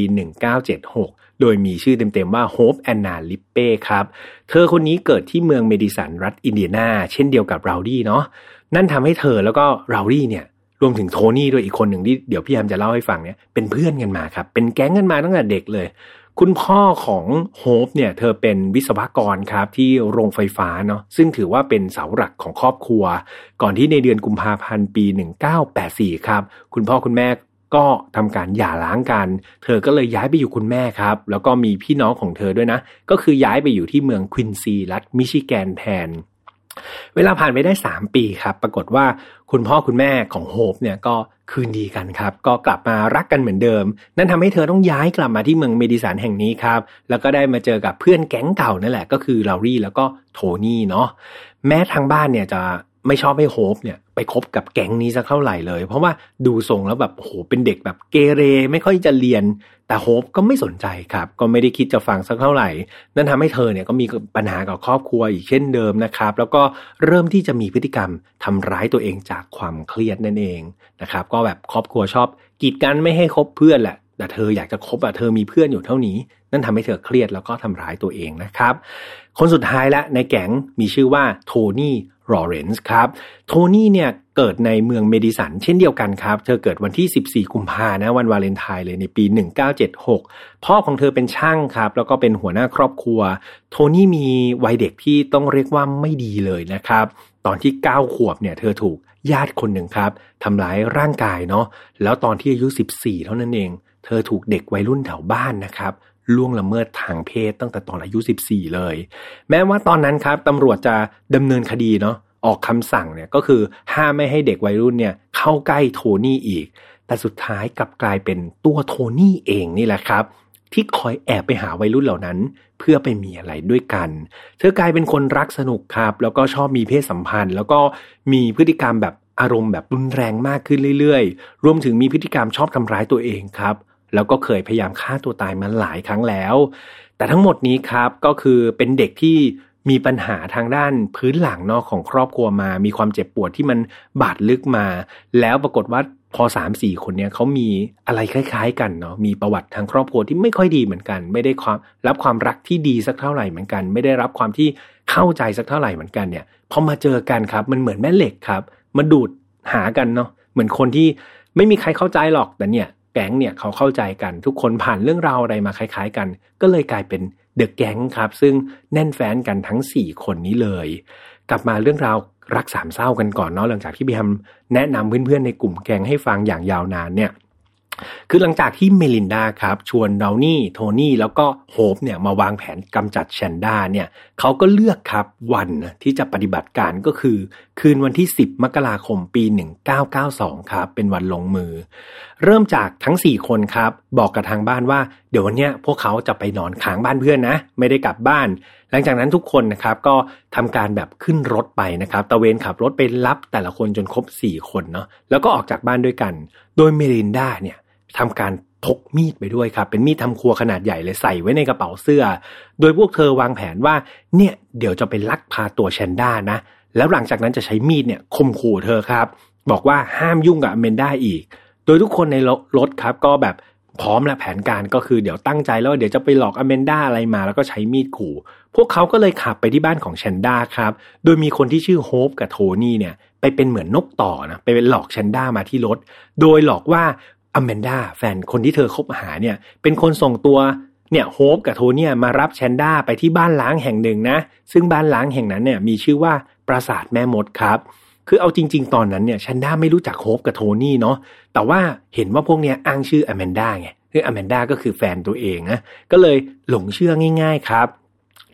[SPEAKER 1] 1976 โดยมีชื่อเต็มๆว่าโฮปแอนนาลิปเป้ครับ เธอคนนี้เกิดที่เมืองเมดิสันรัฐอินเดียนา เช่นเดียวกับราลี่เนาะนั่นทำให้เธอแล้วก็ราลี่เนี่ย รวมถึงโทนี่ด้วยอีกคนหนึ่งที่เดี๋ยวพี่แอมจะเล่าให้ฟังเนี่ยเป็นเพื่อนกันมาครับ เป็นแก๊งกันมาตั้งแต่เด็กเลย คุณพ่อของโฮปเนี่ยเธอเป็นวิศวกรครับที่โรงไฟฟ้าเนาะซึ่งถือว่าเป็นเสาหลักของครอบครัว ก่อนที่ในเดือนกุมภาพันธ์ปี 1984 ครับ คุณพ่อคุณแม่ก็ทำการหย่าร้างกัน เธอก็เลยย้ายไปอยู่คุณแม่ครับ แล้วก็มีพี่น้องของเธอด้วยนะ ก็คือย้ายไปอยู่ที่เมืองควินซีรัฐมิชิแกนแทน เวลาผ่านไปได้ 3 ปีครับ ปรากฏว่าคุณพ่อคุณแม่ของโฮปเนี่ยก็คืนดีกันครับ ก็กลับมารักกันเหมือนเดิม นั่นทำให้เธอต้องย้ายกลับมาที่เมืองเมดิสันแห่งนี้ครับ แล้วก็ได้มาเจอกับเพื่อนแก๊งเก่านั่นแหละก็คือลารี่แล้วก็โทนี่เนาะแม้ทางบ้านเนี่ยจะไม่ชอบให้โฮปเนี่ย ไปคบกับแก๊งนี้สักเท่าไหร่เลย เพราะว่าดูทรงแล้วแบบโหเป็นเด็กแบบเกเรไม่ค่อยจะเรียน แต่โฮปก็ไม่สนใจครับ ก็ไม่ได้คิดจะฟังสักเท่าไหร่ นั่นทำให้เธอเนี่ยก็มีปัญหากับครอบครัวอีกเช่นเดิมนะครับ แล้วก็เริ่มที่จะมีพฤติกรรมทำร้ายตัวเองจากความเครียดนั่นเองนะครับ ก็แบบครอบครัวชอบกีดกันไม่ให้คบเพื่อนแหละแต่เธออยากจะคบอะเธอมีเพื่อนอยู่เท่านี้ นั่นทำให้เธอเครียดแล้วก็ทำร้ายตัวเองนะครับ คนสุดท้ายและในแก๊งมีชื่อว่าโทนี่ ลอเรนซ์ครับ โทนี่เนี่ยเกิดในเมืองเมดิสันเช่นเดียวกันครับ เธอเกิดวันที่ 14 กุมภานะวันวาเลนไทน์เลยในปี 1976 พ่อของเธอเป็นช่างครับ แล้วก็เป็นหัวหน้าครอบครัว โทนี่มีวัยเด็กที่ต้องเรียกว่าไม่ดีเลยนะครับ ตอนที่ 9 ขวบเนี่ยเธอถูกญาติคนหนึ่งครับทำร้ายร่างกายเนาะแล้วตอนที่อายุ 14 เท่านั้นเอง เธอถูกเด็กวัยรุ่นแถวบ้านนะครับ ล่วงละเมิดทางเพศตั้งแต่ตอนอายุ 14 เลย แม้ว่าตอนนั้นครับตำรวจจะดำเนินคดีเนาะออกคำสั่งเนี่ยก็คือห้ามไม่ให้เด็กวัยรุ่นเนี่ยเข้าใกล้โทนี่อีก แต่สุดท้ายกลับกลายเป็นตัวโทนี่เองนี่แหละครับ ที่คอยแอบไปหาวัยรุ่นเหล่านั้น เพื่อไปมีอะไรด้วยกัน เธอกลายเป็นคนรักสนุกครับ แล้วก็ชอบมีเพศสัมพันธ์ แล้วก็มีพฤติกรรมแบบอารมณ์แบบรุนแรงมากขึ้นเรื่อยๆ รวมถึงมีพฤติกรรมชอบทำร้ายตัวเองครับ แล้วก็เคยพยายามฆ่าตัวตายมาหลายครั้งแล้ว แต่ทั้งหมดนี้ครับก็คือเป็นเด็กที่มีปัญหาทางด้านพื้นหลังนอกของครอบครัวมา มีความเจ็บปวดที่มันบาดลึกมา แล้วปรากฏว่าพอสามสี่คนเนี้ยเขามีอะไรคล้ายๆ กันเนาะมีประวัติทางครอบครัวที่ไม่ค่อยดีเหมือนกัน ไม่ได้ความรับความรักที่ดีสักเท่าไหร่เหมือนกัน ไม่ได้รับความที่เข้าใจสักเท่าไหร่เหมือนกันเนี่ยพอมาเจอกันครับ มันเหมือนแม่เหล็กครับมาดูดหากันเนาะเหมือนคนที่ไม่มีใครเข้าใจหรอกแต่เนี่ย แก๊งเนี่ยเขาเข้าใจกัน ทุกคนผ่านเรื่องราวอะไรมาคล้าย ๆ กัน ก็เลยกลายเป็นเดอะแก๊งครับซึ่งแน่นแฟนกันทั้ง 4 คนนี้เลย กลับมาเรื่องราวรักสามเศร้ากันก่อนเนาะหลังจากที่พี่แฮมแนะนำเพื่อนๆในกลุ่มแก๊งให้ฟังอย่างยาวนานเนี่ย คือหลังจากที่เมลินดาครับ ชวนดาวนี่โทนี่แล้วก็โฮปเนี่ยมาวางแผนกำจัดแชนด้าเนี่ยเขาก็เลือกครับวันที่จะปฏิบัติการก็คือ คืนวันที่ 10 มกราคมปี 1992 ครับ เป็นวันลงมือ เริ่มจากทั้ง 4 คนครับ บอกกับทางบ้านว่า เดี๋ยววันนี้พวกเขาจะไปนอนค้างบ้านเพื่อนนะ ไม่ได้กลับบ้าน หลังจากนั้นทุกคนนะครับก็ทำการแบบขึ้นรถไปนะครับตะเวนขับรถไปรับแต่ละคนจนครบ 4 คนเนาะแล้วก็ออกจากบ้านด้วยกัน โดยเมลินดาเนี่ย ทำการพกมีดไปด้วยครับ เป็นมีดทำครัวขนาดใหญ่เลยใส่ไว้ในกระเป๋าเสื้อ โดยพวกเธอวางแผนว่าเนี่ยเดี๋ยวจะไปลักพาตัวแชนด้านะ แล้วหลังจากนั้นจะใช้มีดเนี่ยข่มขู่เธอครับ บอกว่าห้ามยุ่งกับอเมนด้าอีก โดยทุกคนในรถครับก็แบบพร้อมและแผนการก็คือเดี๋ยวตั้งใจแล้วเดี๋ยวจะไปหลอกอเมนด้าอะไรมา แล้วก็ใช้มีดขู่ พวกเขาก็เลยขับไปที่บ้านของแชนด้าครับ โดยมีคนที่ชื่อโฮปกับโทนี่เนี่ยไปเป็นเหมือนนกต่อนะไปเป็นหลอกแชนด้ามาที่รถ โดยหลอกว่า อแมนดาแฟนคนที่เธอคบหาเนี่ย เป็นคนส่งตัวเนี่ยโฮปกับโทเนี่ยมารับแชนด้าไปที่บ้านล้างแห่งหนึ่งนะ ซึ่งบ้านล้างแห่งนั้นเนี่ยมีชื่อว่าปราสาทแม่มดครับคือเอาจริง ๆ ตอนนั้นเนี่ยแชนด้าไม่รู้จักโฮปกับโทนี่เนาะแต่ว่าเห็นว่าพวกเนี้ยอ้างชื่ออแมนดาไงคืออแมนดาก็คือแฟนตัวเองนะก็เลยหลงเชื่อง่าย ๆ ครับ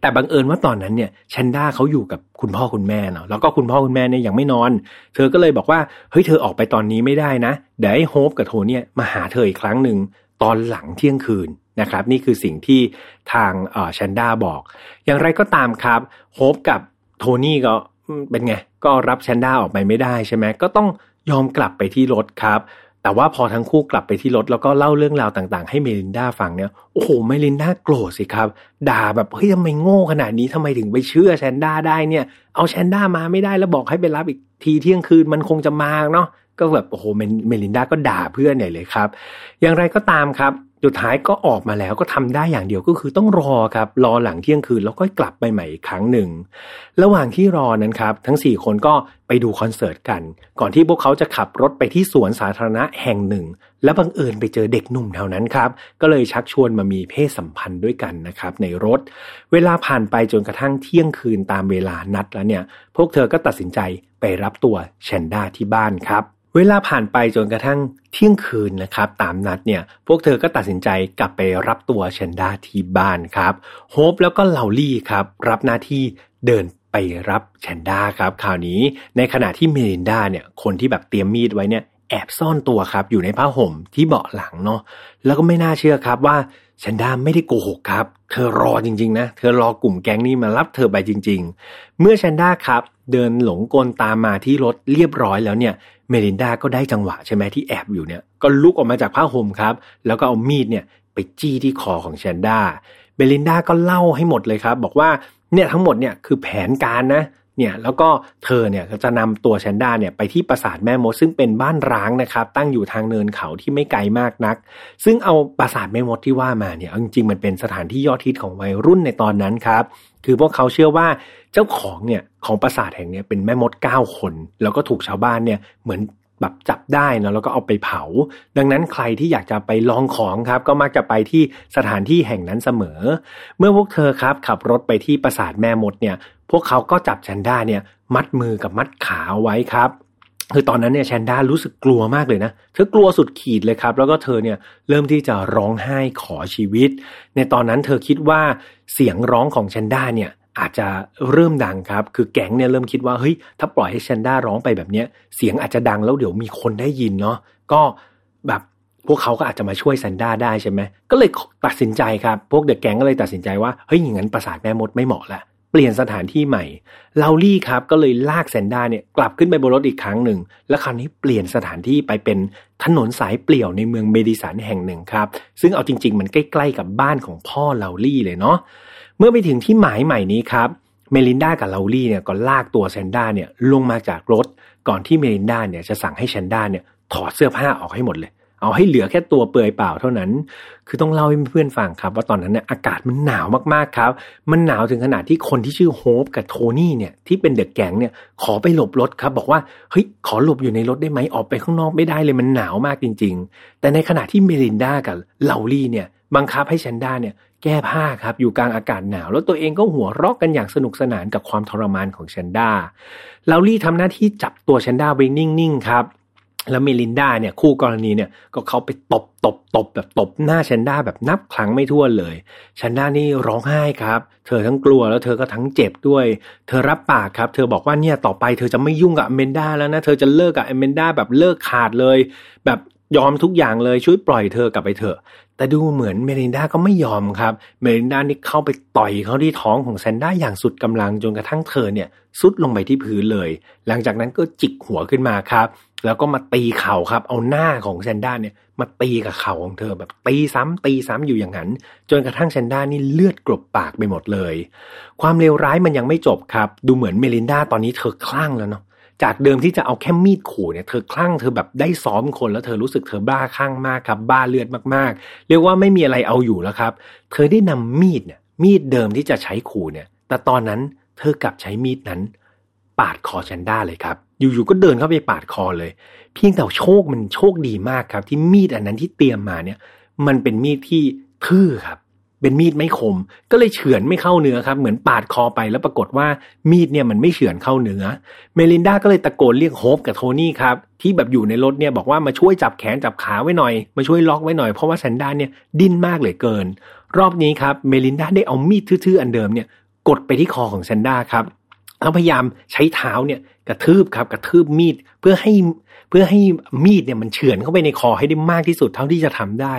[SPEAKER 1] แต่บังเอิญว่าตอนนั้นเนี่ยชันด้าเขาอยู่กับคุณพ่อคุณแม่เนาะแล้วก็คุณพ่อคุณแม่เนี่ยยังไม่นอน เธอก็เลยบอกว่าเฮ้ยเธอออกไปตอนนี้ไม่ได้นะเดี๋ยวให้โฮปกับโทนี่เนี่ยมาหาเธออีกครั้งหนึ่งตอนหลังเที่ยงคืนนะครับ นี่คือสิ่งที่ทางเอ่อชันด้าบอก อย่างไรก็ตามครับโฮปกับโทนี่ก็เป็นไงก็รับชันด้าออกไปไม่ได้ใช่ไหมก็ต้องยอมกลับไปที่รถครับ แต่ว่าพอทั้งคู่กลับไปที่รถแล้วก็เล่าเรื่องราวต่างๆ ให้เมลินดาฟังเนี่ยโอ้โหเมลินดาโกรธสิครับ ด่าแบบเฮ้ยทำไมโง่ขนาดนี้ทำไมถึงไปเชื่อแชนด้าได้เนี่ย เอาแชนด้ามาไม่ได้แล้วบอกให้ไปรับอีกทีเที่ยงคืนมันคงจะมาเนาะก็แบบโอ้โหเมลินดาก็ด่าเพื่อนใหญ่เลยครับ อย่างไรก็ตามครับ สุดท้ายก็ออกมาแล้วก็ทำได้อย่างเดียวก็คือต้องรอครับรอหลังเที่ยงคืนแล้วก็กลับไปใหม่อีกครั้งหนึ่ง ระหว่างที่รอนั้นครับ ทั้ง 4 คนก็ไปดูคอนเสิร์ตกัน ก่อนที่พวกเขาจะขับรถไปที่สวนสาธารณะแห่งหนึ่ง และบังเอิญไปเจอเด็กหนุ่มแถวนั้นครับ ก็เลยชักชวนมามีเพศสัมพันธ์ด้วยกันนะครับ ในรถ เวลาผ่านไปจนกระทั่งเที่ยงคืนตามเวลานัดแล้วเนี่ย พวกเธอก็ตัดสินใจไปรับตัวแชนด้าที่บ้านครับ เวลาผ่านไปจนกระทั่งเที่ยงคืนนะครับ ตามนัดเนี่ย พวกเธอก็ตัดสินใจกลับไปรับตัวเชนด้าที่บ้านครับโฮปแล้วก็เลาลี่ครับ รับหน้าที่เดินไปรับเชนด้าครับคราวนี้ในขณะที่เมลินดาเนี่ยคนที่แบบเตรียมมีดไว้เนี่ยแอบซ่อนตัวครับ อยู่ในผ้าห่มที่เบาะหลังเนาะแล้วก็ไม่น่าเชื่อครับว่าเชนด้าไม่ได้โกหกครับ เธอรอจริงๆนะเธอรอกลุ่มแก๊งนี้มารับเธอไปจริง ๆ เมื่อเชนด้าครับ เดินหลงกลตามมาที่รถเรียบร้อยแล้วเนี่ย เมลินดาก็ได้จังหวะใช่ไหมที่แอบอยู่เนี่ย ก็ลุกออกมาจากผ้าห่มครับ แล้วก็เอามีดเนี่ยไปจี้ที่คอของเชนด้าเมลินดาก็เล่าให้หมดเลยครับ บอกว่าเนี่ยทั้งหมดเนี่ยคือแผนการนะเนี่ยแล้วก็เธอเนี่ยจะนำตัวแชนด้าเนี่ยไปที่ปราสาทแม่มดซึ่งเป็นบ้านร้างนะครับตั้งอยู่ทางเนินเขาที่ไม่ไกลมากนัก ซึ่งเอาปราสาทแม่มดที่ว่ามาเนี่ยจริงๆมันเป็นสถานที่ยอดฮิตของวัยรุ่นในตอนนั้นครับ คือพวกเขาเชื่อว่าเจ้าของเนี่ยของปราสาทแห่งนี้เป็นแม่มดเก้าคน แล้วก็ถูกชาวบ้านเนี่ยเหมือนแบบจับได้นะแล้วก็เอาไปเผา ดังนั้นใครที่อยากจะไปลองของครับ ก็มักจะไปที่สถานที่แห่งนั้นเสมอ เมื่อพวกเธอครับขับรถไปที่ปราสาทแม่มดเนี่ย พวกเขาก็จับแชนด้าเนี่ย มัดมือกับมัดขาไว้ครับ คือตอนนั้นเนี่ยแชนด้ารู้สึกกลัวมากเลยนะ เธอกลัวสุดขีดเลยครับ แล้วก็เธอเนี่ยเริ่มที่จะร้องไห้ขอชีวิต ในตอนนั้นเธอคิดว่าเสียงร้องของแชนด้าเนี่ยอาจจะเริ่มดังครับ คือแก๊งเนี่ยเริ่มคิดว่าเฮ้ยถ้าปล่อยให้แชนด้าร้องไปแบบเนี้ยเสียงอาจจะดังแล้วเดี๋ยวมีคนได้ยินเนาะก็แบบพวกเขาก็อาจจะมาช่วยแซนด้าได้ใช่ไหมก็เลยตัดสินใจครับ พวกเด็กแก๊งก็เลยตัดสินใจว่าเฮ้ยอย่างนั้นปราสาทแม่มดไม่เหมาะละ เปลี่ยนสถานที่ใหม่ลาลี่ครับก็เลยลากแซนด้าเนี่ยกลับขึ้นไปบนรถอีกครั้งหนึ่ง แล้วคราวนี้เปลี่ยนสถานที่ไปเป็นถนนสายเปลี่ยวในเมืองเมดิสันแห่งหนึ่งครับ ซึ่งเอาจริง ๆ มันใกล้ๆกับบ้านของพ่อลาลี่เลยเนาะเมื่อไปถึงที่หมายใหม่นี้ครับเมลินดากับลาลี่เนี่ยก็ลากตัวแซนด้าเนี่ยลงมาจากรถ ก่อนที่เมลินดาเนี่ยจะสั่งให้แซนด้าเนี่ยถอดเสื้อผ้าออกให้หมดเลย เอาให้เหลือแค่ตัวเปลือยเปล่าเท่านั้น คือต้องเล่าให้เพื่อนฟังครับ ว่าตอนนั้นเนี่ยอากาศมันหนาวมากๆครับ มันหนาวถึงขนาดที่คนที่ชื่อโฮปกับโทนี่เนี่ยที่เป็นเด็กแก๊งเนี่ยขอไปหลบรถครับ บอกว่าเฮ้ยขอหลบอยู่ในรถได้ไหมออกไปข้างนอกไม่ได้เลยมันหนาวมากจริง ๆ แต่ในขณะที่เมลินดากับเลาลี่เนี่ยบังคับให้แซนด้าเนี่ยแก้ผ้าครับอยู่กลางอากาศหนาว แล้วตัวเองก็หัวเราะกันอย่างสนุกสนานกับความทรมานของแชนด้าเลาลี่ทำหน้าที่จับตัวแชนด้าไว้นิ่งๆครับ แล้วเมลินดาเนี่ยคู่กรณีเนี่ยก็เขาไปตบตบตบแบบตบหน้าแชนด้าแบบนับครั้งไม่ถ้วนเลยแชนด้านี่ร้องไห้ครับ เธอทั้งกลัวแล้วเธอก็ทั้งเจ็บด้วย เธอรับปากครับ เธอบอกว่าเนี่ยต่อไปเธอจะไม่ยุ่งกับเมนดาแล้วนะ เธอจะเลิกกับอเมนดาแบบเลิกขาดเลย แบบยอมทุกอย่างเลยช่วยปล่อยเธอกลับไปเถอะ แต่ดูเหมือนเมลินดาก็ไม่ยอมครับ เมลินดานี่เข้าไปต่อยเขาที่ท้องของแซนด้าอย่างสุดกำลังจนกระทั่งเธอเนี่ยซุดลงไปที่พื้นเลย หลังจากนั้นก็จิกหัวขึ้นมาครับ แล้วก็มาตีเข่าครับ เอาหน้าของแซนด้าเนี่ยมาตีกับเข่าของเธอแบบตีซ้ำตีซ้ำอยู่อย่างนั้น จนกระทั่งแซนด้านี่เลือดกลบปากไปหมดเลย ความเลวร้ายมันยังไม่จบครับ ดูเหมือนเมลินดาตอนนี้เธอคลั่งแล้วเนาะ จากเดิมที่จะเอาแค่มีดขู่เนี่ยเธอคลั่งเธอแบบได้ซ้อมคนแล้วเธอรู้สึกเธอบ้าคลั่งมากครับ บ้าเลือดมากๆ เรียกว่าไม่มีอะไรเอาอยู่แล้วครับ เธอได้นำมีดเนี่ยมีดเดิมที่จะใช้ขู่เนี่ย แต่ตอนนั้นเธอกลับใช้มีดนั้น ปาดคอแชนด้าเลยครับ อยู่ๆก็เดินเข้าไปปาดคอเลย เพียงแต่โชคมันโชคดีมากครับ ที่มีดอันนั้นที่เตรียมมาเนี่ย มันเป็นมีดที่ทื่อครับ เป็นมีดไม่คม ก็เลยเฉือนไม่เข้าเนื้อครับ เหมือนปาดคอไปแล้วปรากฏว่ามีดเนี่ยมันไม่เฉือนเข้าเนื้อ เมลินดาก็เลยตะโกนเรียกโฮปกับโทนี่ครับที่แบบอยู่ในรถเนี่ยบอกว่ามาช่วยจับแขนจับขาไว้หน่อย มาช่วยล็อกไว้หน่อยเพราะว่าแซนด้าเนี่ยดิ้นมากเหลือเกิน รอบนี้ครับเมลินดาได้เอามีดทื่อๆอันเดิมเนี่ยกดไปที่คอของแซนด้าครับแล้วพยายามใช้เท้าเนี่ยกระทืบครับกระทืบมีดเพื่อให้เพื่อให้มีดเนี่ยมันเฉือนเข้าไปในคอให้ได้มากที่สุดเท่าที่จะทำได้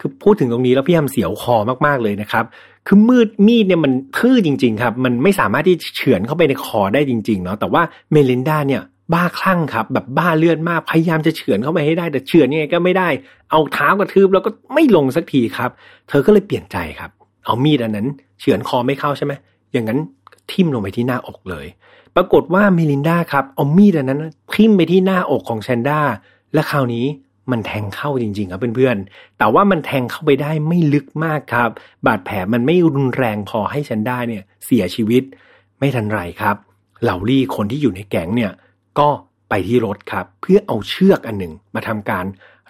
[SPEAKER 1] คือพูดถึงตรงนี้แล้วพี่ยามเสียวคอมากๆเลยนะครับ คือมืดมีดเนี่ยมันทื่อจริง ๆ ครับ มันไม่สามารถที่เฉือนเข้าไปในคอได้จริง ๆ เนาะ แต่ว่าเมลินดาเนี่ยบ้าคลั่งครับ แบบบ้าเลือดมาก พยายามจะเฉือนเข้าไปให้ได้ แต่เฉือนยังไงก็ไม่ได้ เอาเท้ากระทืบแล้วก็ไม่ลงสักทีครับ เธอก็เลยเปลี่ยนใจครับ เอามีดอันนั้น เฉือนคอไม่เข้าใช่ไหม อย่างนั้นทิ่มลงไปที่หน้าอกเลย ปรากฏว่าเมลินดาครับเอามีดอันนั้นทิ่มไปที่หน้าอกของแชนด้าและคราวนี้ มันแทงเข้าจริงๆครับเพื่อนๆ แต่ว่ามันแทงเข้าไปได้ไม่ลึกมากครับ บาดแผลมันไม่รุนแรงพอให้แชนด้าเนี่ยเสียชีวิต ไม่ทันไรครับ เหล่าลี่คนที่อยู่ในแก๊งเนี่ยก็ไปที่รถครับเพื่อเอาเชือกอันหนึ่งมาทำการ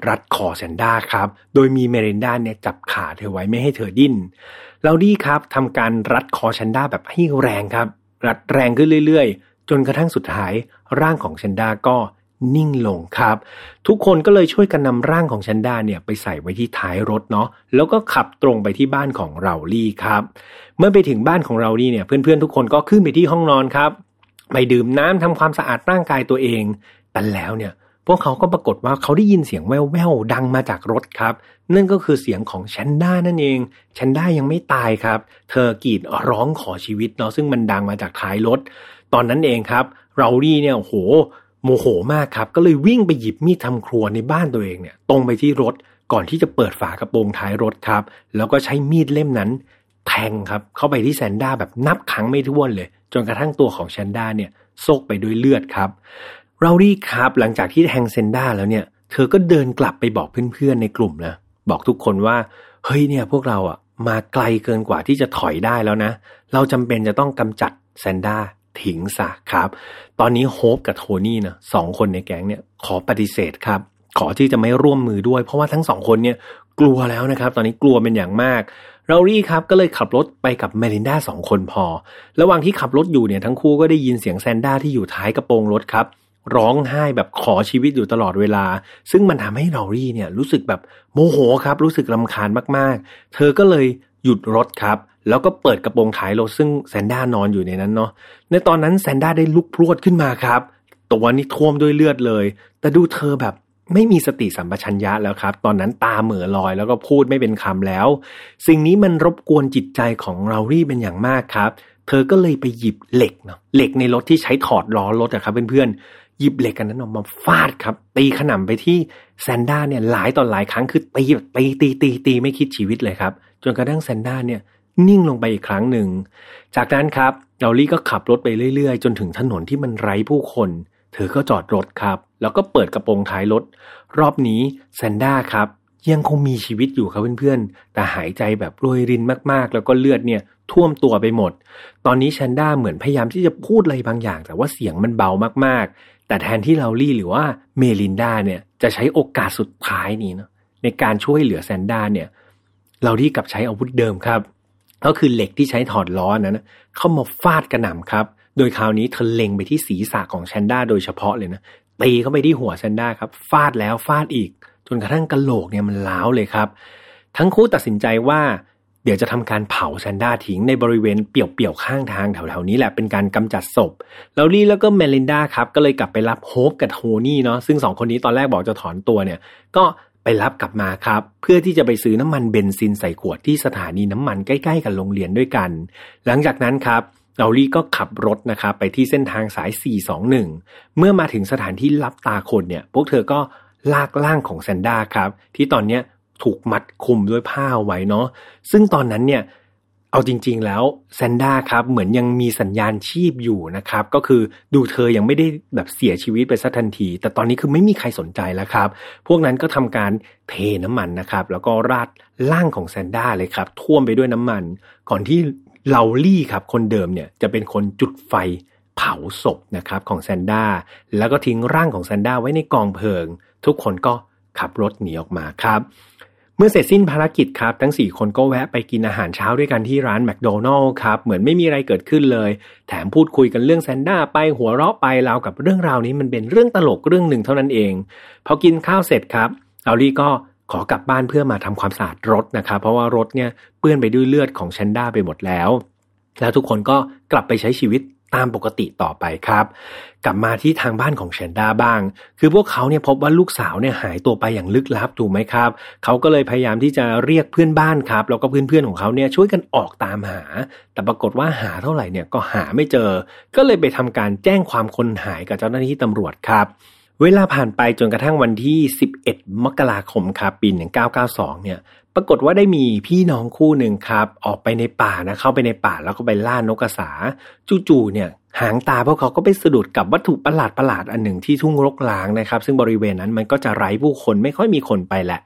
[SPEAKER 1] รัดคอชันด้าครับ โดยมีเมลินดาเนี่ยจับขาเธอไว้ไม่ให้เธอดิ้นเราดีครับทำการรัดคอชันด้าแบบให้แรงครับ รัดแรงขึ้นเรื่อยๆ จนกระทั่งสุดท้ายร่างของชันด้าก็ นิ่งลงครับ ทุกคนก็เลยช่วยกันนำร่างของชันด้าเนี่ยไปใส่ไว้ที่ท้ายรถเนาะแล้วก็ขับตรงไปที่บ้านของเราลี่ครับ เมื่อไปถึงบ้านของเราลี่เนี่ยเพื่อนๆทุกคนก็ขึ้นไปที่ห้องนอนครับไปดื่มน้ำทำความสะอาดร่างกายตัวเองแต่แล้วเนี่ยพวกเขาก็ปรากฏว่าเขาได้ยินเสียงแว่วๆดังมาจากรถครับ นั่นก็คือเสียงของแชนด้านั่นเองแชนด้ายังไม่ตายครับ เธอกรีดร้องขอชีวิตเนาะซึ่งมันดังมาจากท้ายรถ ตอนนั้นเองครับ เราดีเนี่ยโห โมโหมากครับ ก็เลยวิ่งไปหยิบมีดทำครัวในบ้านตัวเองเนี่ย ตรงไปที่รถก่อนที่จะเปิดฝากระโปรงท้ายรถครับ แล้วก็ใช้มีดเล่มนั้น แทงครับ เข้าไปที่แซนด้าแบบนับครั้งไม่ถ้วนเลย จนกระทั่งตัวของแซนด้าเนี่ยโซกไปด้วยเลือดครับเรารีครับ หลังจากที่แทงเซนด้าแล้วเนี่ย เธอก็เดินกลับไปบอกเพื่อนๆในกลุ่มนะบอกทุกคนว่าเฮ้ยเนี่ยพวกเราอะมาไกลเกินกว่าที่จะถอยได้แล้วนะ เราจำเป็นจะต้องกำจัดแซนด้า ทิ้งซะครับ ตอนนี้โฮปกับโทนี่นะสองคนในแก๊งเนี่ยขอปฏิเสธครับ ขอที่จะไม่ร่วมมือด้วย เพราะว่าทั้งสองคนเนี่ยกลัวแล้วนะครับ ตอนนี้กลัวเป็นอย่างมากเรารี่ครับก็เลยขับรถไปกับเมลินดาสองคนพอ ระหว่างที่ขับรถอยู่เนี่ยทั้งคู่ก็ได้ยินเสียงแซนด้าที่อยู่ท้ายกระโปรงรถครับ ร้องไห้แบบขอชีวิตอยู่ตลอดเวลา ซึ่งมันทำให้ลอรี่เนี่ยรู้สึกแบบโมโหครับ รู้สึกลาคาญมากๆ เธอก็เลย หยุดรถครับ แล้วก็เปิดกระโปรงท้ายรถซึ่งแซนด้านอนอยู่ในนั้นเนาะในตอนนั้นแซนด้าได้ลุกพรวดขึ้นมาครับ ตัวนี้ท่วมด้วยเลือดเลย แต่ดูเธอแบบไม่มีสติสัมปชัญญะแล้วครับ ตอนนั้นตาเหม่อลอยแล้วก็พูดไม่เป็นคำแล้ว สิ่งนี้มันรบกวนจิตใจของเรารี่เป็นอย่างมากครับ เธอก็เลยไปหยิบเหล็กเนาะเหล็กในรถที่ใช้ถอดล้อรถอะครับเพื่อน หยิบเหล็กอันนั้นออกมาฟาดครับ ตีกระหน่ำไปที่ชันด้าเนี่ยหลายต่อหลายครั้งคือตีตีตีตีตีไม่คิดชีวิตเลยครับ จนกระทั่งชันด้าเนี่ยนิ่งลงไปอีกครั้งหนึ่ง จากนั้นครับเราลี่ก็ขับรถไปเรื่อยๆ จนถึงถนนที่มันไร้ผู้คน เธอก็จอดรถครับ แล้วก็เปิดกระโปรงท้ายรถ รอบนี้แซนด้าครับ ยังคงมีชีวิตอยู่ครับเพื่อนๆ แต่หายใจแบบรวยรินมากๆ แล้วก็เลือดเนี่ยท่วมตัวไปหมด ตอนนี้แซนด้าเหมือนพยายามที่จะพูดอะไรบางอย่าง แต่ว่าเสียงมันเบามากๆ แต่แทนที่เราลี่หรือว่าเมลินดาเนี่ยจะใช้โอกาสสุดท้ายนี้เนาะในการช่วยเหลือแซนด้าเนี่ยเราลี่กลับใช้อาวุธเดิมครับ ก็คือเหล็กที่ใช้ถอดล้อนั้นเข้ามาฟาดกระหน่ำครับ โดยคราวนี้เธอเล็งไปที่ศีรษะของแซนด้าโดยเฉพาะเลยนะตีเข้าไปที่หัวแซนด้าครับฟาดแล้วฟาดอีก จนกระทั่งกระโหลกเนี่ยมันล้าวเลยครับ ทั้งคู่ตัดสินใจว่า เดี๋ยวจะทำการเผาแซนด้าทิ้งในบริเวณเปี่ยวๆข้างทางแถวๆนี้แหละเป็นการกำจัดศพแล้วลี่แล้วก็เมลินดาครับก็เลยกลับไปรับโฮปกับโทนี่เนาะซึ่งสองคนนี้ตอนแรกบอกจะถอนตัวเนี่ย ก็ไปรับกลับมาครับ เพื่อที่จะไปซื้อน้ำมันเบนซินใส่ขวดที่สถานีน้ำมันใกล้ๆกับโรงเรียนด้วยกัน หลังจากนั้นครับเราลี่ก็ขับรถนะครับไปที่เส้นทางสาย 421เมื่อมาถึงสถานที่รับตาคนเนี่ย พวกเธอก็ลากล่างของแซนด้าครับ ที่ตอนเนี้ย ถูกมัดคุมด้วยผ้าไว้เนาะซึ่งตอนนั้นเนี่ยเอาจริง ๆ แล้วแซนด้าครับเหมือนยังมีสัญญาณชีพอยู่นะครับ ก็คือดูเธอยังไม่ได้แบบเสียชีวิตไปสักทันที แต่ตอนนี้คือไม่มีใครสนใจแล้วครับ พวกนั้นก็ทำการเทน้ำมันนะครับ แล้วก็ราดล่างของแซนด้าเลยครับ ท่วมไปด้วยน้ำมัน ก่อนที่เลาลี่ครับ คนเดิมเนี่ยจะเป็นคนจุดไฟเผาศพนะครับของแซนด้าแล้วก็ทิ้งร่างของแซนด้าไว้ในกองเพลิง ทุกคนก็ขับรถหนีออกมาครับ เมื่อเสร็จสิ้นภารกิจครับ ทั้ง 4 คนก็แวะไปกินอาหารเช้าด้วยกันที่ร้านแมคโดนัลล์ครับ เหมือนไม่มีอะไรเกิดขึ้นเลย แถมพูดคุยกันเรื่องแซนด้าไปหัวเราะไปราวกับเรื่องราวนี้มันเป็นเรื่องตลกเรื่องหนึ่งเท่านั้นเอง พอกินข้าวเสร็จครับเอาลี่ก็ขอกลับบ้านเพื่อมาทำความสะอาดรถนะครับ เพราะว่ารถเนี่ยเปื้อนไปด้วยเลือดของแซนด้าไปหมดแล้ว แล้วทุกคนก็กลับไปใช้ชีวิต ตามปกติต่อไปครับ กลับมาที่ทางบ้านของแชนด้าบ้าง คือพวกเขาเนี่ยพบว่าลูกสาวเนี่ยหายตัวไปอย่างลึกลับถูกไหมครับ เขาก็เลยพยายามที่จะเรียกเพื่อนบ้านครับแล้วก็เพื่อนๆของเขาเนี่ยช่วยกันออกตามหา แต่ปรากฏว่าหาเท่าไหร่เนี่ยก็หาไม่เจอ ก็เลยไปทำการแจ้งความคนหายกับเจ้าหน้าที่ตำรวจครับ เวลาผ่านไปจนกระทั่งวันที่ 11 มกราคมครับปี 1992 เนี่ย ปรากฏว่าได้มีพี่น้องคู่หนึ่งครับ ออกไปในป่านะ เข้าไปในป่าแล้วก็ไปล่านกกระสา จู่ๆ เนี่ย หางตาพวกเขาก็ไปสะดุดกับวัตถุประหลาดประหลาดอันหนึ่งที่ทุ่งรกร้างนะครับ ซึ่งบริเวณนั้นมันก็จะไร้ผู้คนไม่ค่อยมีคนไปแหละ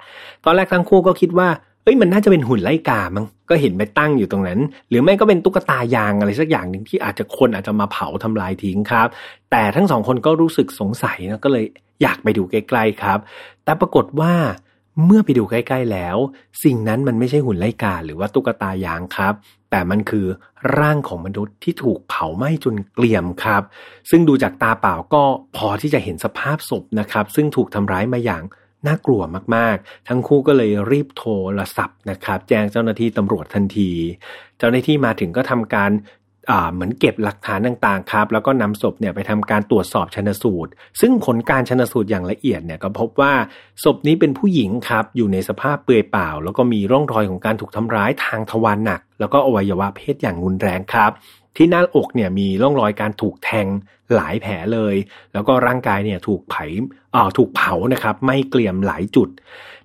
[SPEAKER 1] ตอนแรกทั้งคู่ก็คิดว่า เอ้ยมันน่าจะเป็นหุ่นไล่กามั้งก็เห็นไปตั้งอยู่ตรงนั้น หรือไม่ก็เป็นตุ๊กตายางอะไรสักอย่างหนึ่งที่อาจจะคนอาจจะมาเผาทำลายทิ้งครับ แต่ทั้งสองคนก็รู้สึกสงสัยนะก็เลยอยากไปดูใกล้ๆครับ แต่ปรากฏว่าเมื่อไปดูใกล้ๆแล้ว สิ่งนั้นมันไม่ใช่หุ่นไล่กาหรือว่าตุ๊กตายางครับ แต่มันคือร่างของมนุษย์ที่ถูกเผาไหม้จนเกลี่ยมครับ ซึ่งดูจากตาเปล่าก็พอที่จะเห็นสภาพศพนะครับ ซึ่งถูกทำร้ายมาอย่าง น่ากลัวมากๆ ทั้งคู่ก็เลยรีบโทรศัพท์นะครับ แจ้งเจ้าหน้าที่ตำรวจทันที เจ้าหน้าที่มาถึงก็ทำการเหมือนเก็บหลักฐานต่างๆครับ แล้วก็นำศพเนี่ยไปทำการตรวจสอบชนสูตร ซึ่งผลการชนสูตรอย่างละเอียดเนี่ยก็พบว่าศพนี้เป็นผู้หญิงครับ อยู่ในสภาพเปลือยเปล่า แล้วก็มีร่องรอยของการถูกทำร้ายทางทวารหนัก แล้วก็อวัยวะเพศอย่างรุนแรงครับ ที่หน้าอกเนี่ยมีร่องรอยการถูกแทงหลายแผลเลย แล้วก็ร่างกายเนี่ยถูกเผาอ่าถูกเผานะครับ ไม่เกลี่ยมหลายจุด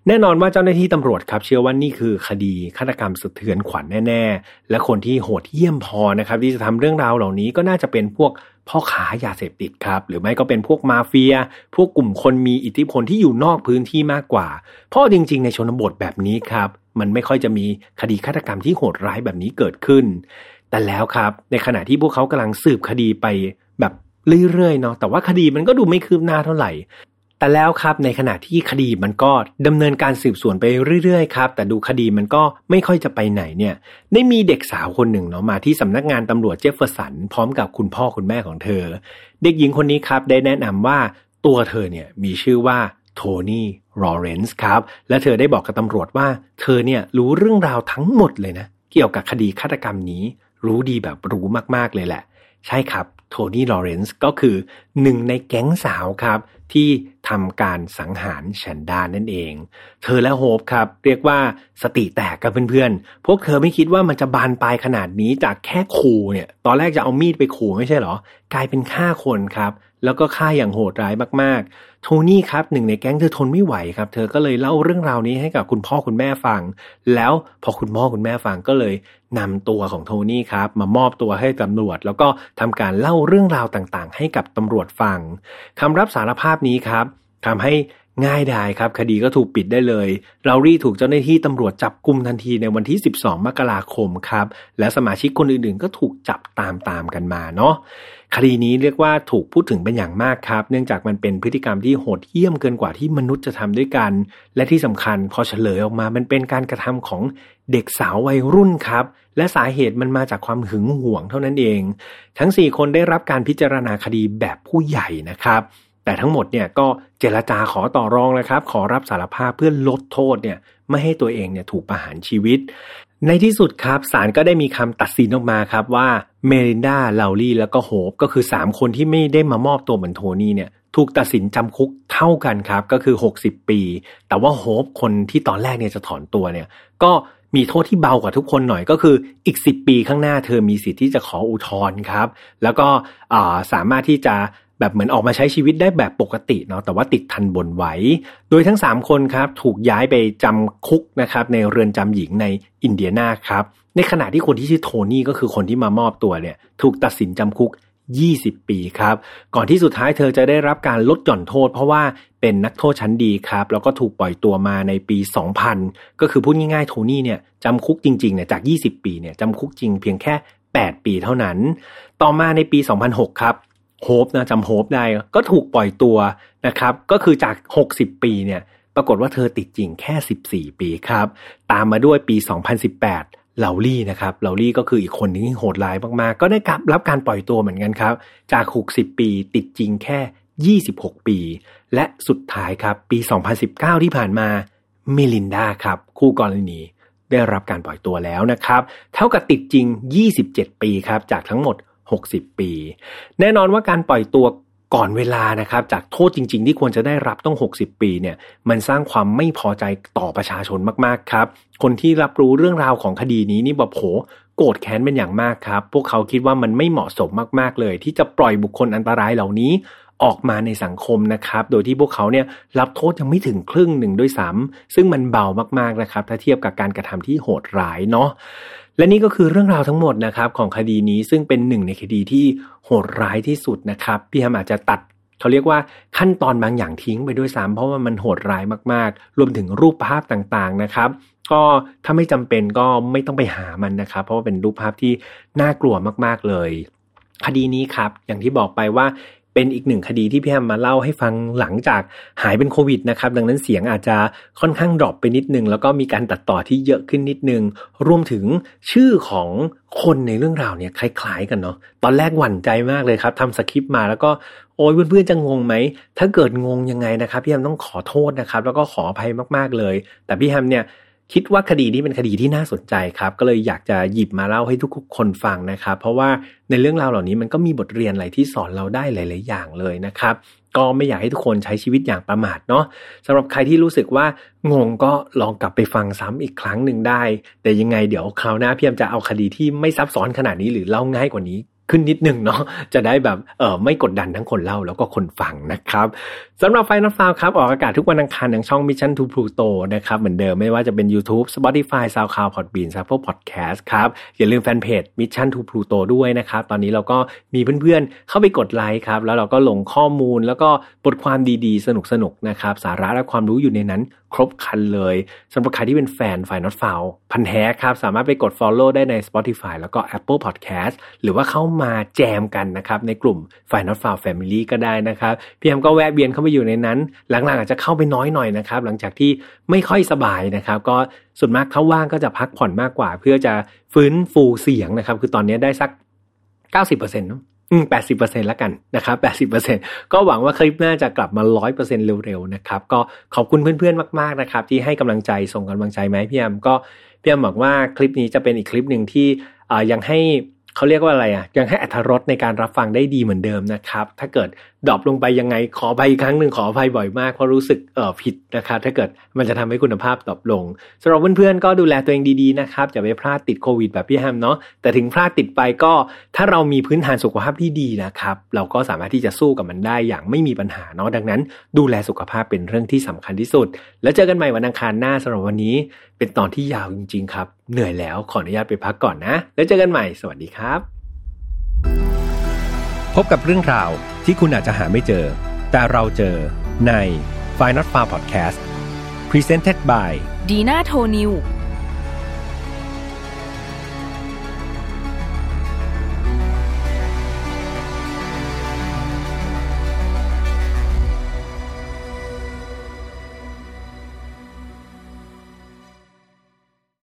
[SPEAKER 1] แน่นอนว่าเจ้าหน้าที่ตำรวจครับ เชื่อว่านี่คือคดีฆาตกรรมสะเทือนขวัญแน่ ๆ และคนที่โหดเยี่ยมพอนะครับ ที่จะทำเรื่องราวเหล่านี้ก็น่าจะเป็นพวกพ่อขายาเสพติดครับ หรือไม่ก็เป็นพวกมาเฟีย พวกกลุ่มคนมีอิทธิพลที่อยู่นอกพื้นที่มากกว่า เพราะจริง ๆ ในชนบทแบบนี้ครับ มันไม่ค่อยจะมีคดีฆาตกรรมที่โหดร้ายแบบนี้เกิดขึ้น แต่แล้วครับ ในขณะที่พวกเขากำลังสืบคดีไปแบบเรื่อยๆเนาะแต่ว่าคดีมันก็ดูไม่คืบหน้าเท่าไหร่ แต่แล้วครับในขณะที่คดีมันก็ดำเนินการสืบสวนไปเรื่อยๆครับแต่ดูคดีมันก็ไม่ค่อยจะไปไหนเนี่ย ได้มีเด็กสาวคนหนึ่งเนาะมาที่สำนักงานตำรวจเจฟเฟอร์สัน พร้อมกับคุณพ่อคุณแม่ของเธอ เด็กหญิงคนนี้ครับได้แนะนำว่าตัวเธอเนี่ยมีชื่อว่าโทนี่รอเรนส์ครับ และเธอได้บอกกับตำรวจว่า เธอเนี่ยรู้เรื่องราวทั้งหมดเลยนะ เกี่ยวกับคดีฆาตกรรมนี้ รู้ดีแบบรู้มากๆเลยแหละ ใช่ครับโทนี่ลอเรนซ์ก็คือหนึ่งในแก๊งสาวครับ ที่ทำการสังหารแชนดานั่นเอง เธอและโฮปครับ เรียกว่าสติแตกกับเพื่อนๆ พวกเธอไม่คิดว่ามันจะบานปลายขนาดนี้จากแค่ขู่เนี่ย ตอนแรกจะเอามีดไปขู่ไม่ใช่หรอ กลายเป็นฆ่าคนครับ แล้วก็ฆ่าอย่างโหดร้ายมากๆ โทนี่ครับหนึ่งในแก๊งเธอทนไม่ไหวครับ เธอก็เลยเล่าเรื่องราวนี้ให้กับคุณพ่อคุณแม่ฟัง แล้วพอคุณพ่อคุณแม่ฟังก็เลยนำตัวของโทนี่ครับมามอบตัวให้ตำรวจ แล้วก็ทำการเล่าเรื่องราวต่างๆ ให้กับตำรวจฟังคำรับสารภาพนี้ครับทำให้ ง่ายดายครับ คดีก็ถูกปิดได้เลยเรารีถูกเจ้าหน้าที่ตำรวจจับกลุ่มทันทีในวันที่ 12 มกราคมครับ และสมาชิกคนอื่นๆ ก็ถูกจับตามตามกันมาเนาะคดีนี้เรียกว่าถูกพูดถึงเป็นอย่างมากครับ เนื่องจากมันเป็นพฤติกรรมที่โหดเหี้ยมเกินกว่าที่มนุษย์จะทำด้วยกัน และที่สำคัญพอเฉลยออกมา มันเป็นการกระทำของเด็กสาววัยรุ่นครับ และสาเหตุมันมาจากความหึงหวงเท่านั้นเอง ทั้ง 4 คนได้รับการพิจารณาคดีแบบผู้ใหญ่นะครับแต่ทั้งหมดเนี่ยก็ เจรจาขอต่อรองนะครับ ขอรับสารภาพเพื่อลดโทษเนี่ยไม่ให้ตัวเองเนี่ยถูกประหารชีวิต ในที่สุดครับศาลก็ได้มีคำตัดสินออกมาครับว่าเมรินดาลาลี่แล้วก็โฮปก็คือ 3 คนที่ไม่ได้มามอบตัวเหมือนโทนี่เนี่ยถูกตัดสินจำคุกเท่ากันครับก็คือ 60 ปี แต่ว่าโฮปคนที่ตอนแรกเนี่ยจะถอนตัวเนี่ยก็มีโทษที่เบากว่าทุกคนหน่อยก็คืออีก 10 ปีข้างหน้าเธอมีสิทธิ์ที่จะขออุทธรณ์ครับ แล้วก็สามารถที่จะ แบบเหมือนออกมาใช้ชีวิตได้แบบปกติเนาะแต่ว่าติดทันบนไว้ โดยทั้ง 3 คนครับถูกย้ายไปจำคุกนะครับในเรือนจำหญิงในอินเดียนาครับในขณะที่คนที่ชื่อโทนี่ก็คือคนที่มามอบตัวเนี่ยถูกตัดสินจำคุก 20 ปีครับ ก่อนที่สุดท้ายเธอจะได้รับการลดหย่อนโทษ เพราะว่าเป็นนักโทษชั้นดีครับ แล้วก็ถูกปล่อยตัวมาในปี 2000 ก็คือพูดง่ายๆโทนี่เนี่ยจำคุกจริงๆเนี่ยจาก 20 ปีเนี่ยจำคุกจริงเพียงแค่ 8 ปีเท่านั้น ต่อมาในปี 2006 ครับ โฮปนะจำโฮปได้ก็ถูกปล่อยตัวนะครับ ก็คือจาก 60 ปีเนี่ย ปรากฏว่าเธอติดจริงแค่ 14 ปีครับ ตามมาด้วยปี 2018เหลาลี่นะครับเหลาลี่ก็คืออีกคนนึงที่โหดร้ายมากๆ ก็ได้รับการปล่อยตัวเหมือนกันครับ จาก 60 ปีติดจริงแค่ 26 ปี และสุดท้ายครับปี 2019 ที่ผ่านมาเมลินดาครับ คู่กรณีได้รับการปล่อยตัวแล้วนะครับ เท่ากับติดจริง 27 ปีครับ จากทั้งหมด 60 ปี แน่นอนว่าการปล่อยตัวก่อนเวลานะครับจากโทษจริง ๆ ที่ควรจะได้รับต้อง 60 ปีเนี่ยมันสร้างความไม่พอใจต่อประชาชนมากๆครับ คนที่รับรู้เรื่องราวของคดีนี้นี่แบบโหโกรธแค้นเป็นอย่างมากครับ พวกเขาคิดว่ามันไม่เหมาะสมมากๆเลย ที่จะปล่อยบุคคลอันตรายเหล่านี้ออกมาในสังคมนะครับ โดยที่พวกเขาเนี่ยรับโทษยังไม่ถึงครึ่งหนึ่งด้วยซ้ำซึ่งมันเบามากๆนะครับ ถ้าเทียบกับการกระทำที่โหดร้ายเนาะ และนี่ก็คือเรื่องราวทั้งหมดนะครับของคดีนี้ซึ่งเป็นหนึ่งในคดีที่โหดร้ายที่สุดนะครับ พี่ฮัมอาจจะตัดเขาเรียกว่าขั้นตอนบางอย่างทิ้งไปด้วยซ้ำเพราะว่ามันโหดร้ายมากๆ รวมถึงรูปภาพต่างๆนะครับ ก็ถ้าไม่จำเป็นก็ไม่ต้องไปหามันนะครับ เพราะว่าเป็นรูปภาพที่น่ากลัวมากๆเลย คดีนี้ครับ อย่างที่บอกไปว่า เป็นอีกหนึ่งคดีที่พี่แฮมมาเล่าให้ฟังหลังจากหายเป็นโควิดนะครับ ดังนั้นเสียงอาจจะค่อนข้างดรอปไปนิดนึง แล้วก็มีการตัดต่อที่เยอะขึ้นนิดนึง รวมถึงชื่อของคนในเรื่องราวเนี่ยคล้าย ๆ กันเนาะตอนแรกหวั่นใจมากเลยครับทำสคริปต์มาแล้วก็โอ้ยเพื่อนๆจะงงไหม ถ้าเกิดงงยังไงนะครับ พี่แฮมต้องขอโทษนะครับ แล้วก็ขออภัยมากๆเลย แต่พี่แฮมเนี่ย คิดว่าคดีนี้เป็นคดีที่น่าสนใจครับ ก็เลยอยากจะหยิบมาเล่าให้ทุกคนฟังนะครับ เพราะว่าในเรื่องราวเหล่านี้มันก็มีบทเรียนอะไรที่สอนเราได้หลาย ๆ อย่างเลยนะครับ ก็ไม่อยากให้ทุกคนใช้ชีวิตอย่างประมาทเนาะสำหรับใครที่รู้สึกว่างงก็ลองกลับไปฟังซ้ำอีกครั้งหนึ่งได้ แต่ยังไงเดี๋ยวคราวหน้าพี่แอมจะเอาคดีที่ไม่ซับซ้อนขนาดนี้หรือเล่าง่ายกว่านี้ ขึ้นนิดนึงเนาะจะได้แบบเออไม่กดดันทั้งคนเล่าแล้วก็คนฟังนะครับสำหรับไฟนอลฟาวครับ ออกอากาศทุกวันอังคารทางช่อง Mission to Pluto นะครับ เหมือนเดิมไม่ว่าจะเป็น YouTube Spotify SoundCloud Podbean Apple Podcast ครับ อย่าลืมแฟนเพจ Mission to Pluto ด้วยนะครับ ตอนนี้เราก็มีเพื่อนๆ เข้าไปกดไลค์ครับ แล้วเราก็ลงข้อมูลแล้วก็บทความดีๆ สนุกๆนะครับ สาระและความรู้อยู่ในนั้นครบคันเลยสำหรับใครที่เป็นแฟนไฟนอตฟาวพันแท้ครับสามารถไปกด Follow ได้ใน Spotify แล้วก็ Apple Podcast หรือว่าเข้ามาแจมกันนะครับในกลุ่ม f i n a l f i l e Family ก็ได้นะครับพี่แอมก็แวะเวียนเข้าไปอยู่ในนั้น หลังๆอาจจะเข้าไปน้อยหน่อยนะครับหลังจากที่ไม่ค่อยสบายนะครับ ก็ส่วนมากเขาว่างก็จะพักผ่อนมากกว่า เพื่อจะฟื้นฟูเสียงนะครับ คือตอนนี้ได้สัก 90%เนาะอืมแปดสิบเปอร์เซ็นแล้วกันนะครับแปดสิบเปอร์เซ็นก็หวังว่าคลิปหน้าจะกลับมาร้อยเปอร์เซ็นเร็วๆนะครับ ก็ขอบคุณเพื่อนๆมากๆนะครับ ที่ให้กำลังใจส่งกำลังใจมาให้พี่แอมก็พี่แอมบอกว่าคลิปนี้จะเป็นอีกคลิปหนึ่งที่ยังให้ เขาเรียกว่าอะไรอะยังให้อรรถรสในการรับฟังได้ดีเหมือนเดิมนะครับ ถ้าเกิด drop ลงไปยังไง ขอไปอีกครั้งหนึ่งขออภัยบ่อยมากเพราะรู้สึกเออผิดนะครับถ้าเกิดมันจะทำให้คุณภาพ drop ลงสำหรับเพื่อนๆก็ดูแลตัวเองดีๆนะครับอย่าไปพลาดติดโควิดแบบพี่แอมเนาะแต่ถึงพลาดติดไปก็ถ้าเรามีพื้นฐานสุขภาพที่ดีนะครับเราก็สามารถที่จะสู้กับมันได้อย่างไม่มีปัญหาเนาะดังนั้น ดูแลสุขภาพเป็นเรื่องที่สำคัญที่สุด แล้วเจอกันใหม่วันอังคารหน้าสำหรับวันนี้ เป็นตอนที่ยาวจริงๆครับเหนื่อยแล้วขออนุญาตไปพักก่อนนะ แล้วเจอกันใหม่สวัสดีครับ พบกับเรื่องราวที่คุณอาจจะหาไม่เจอ แต่เราเจอใน f i n a l f a r Podcast Presented by
[SPEAKER 2] Dina t o n i w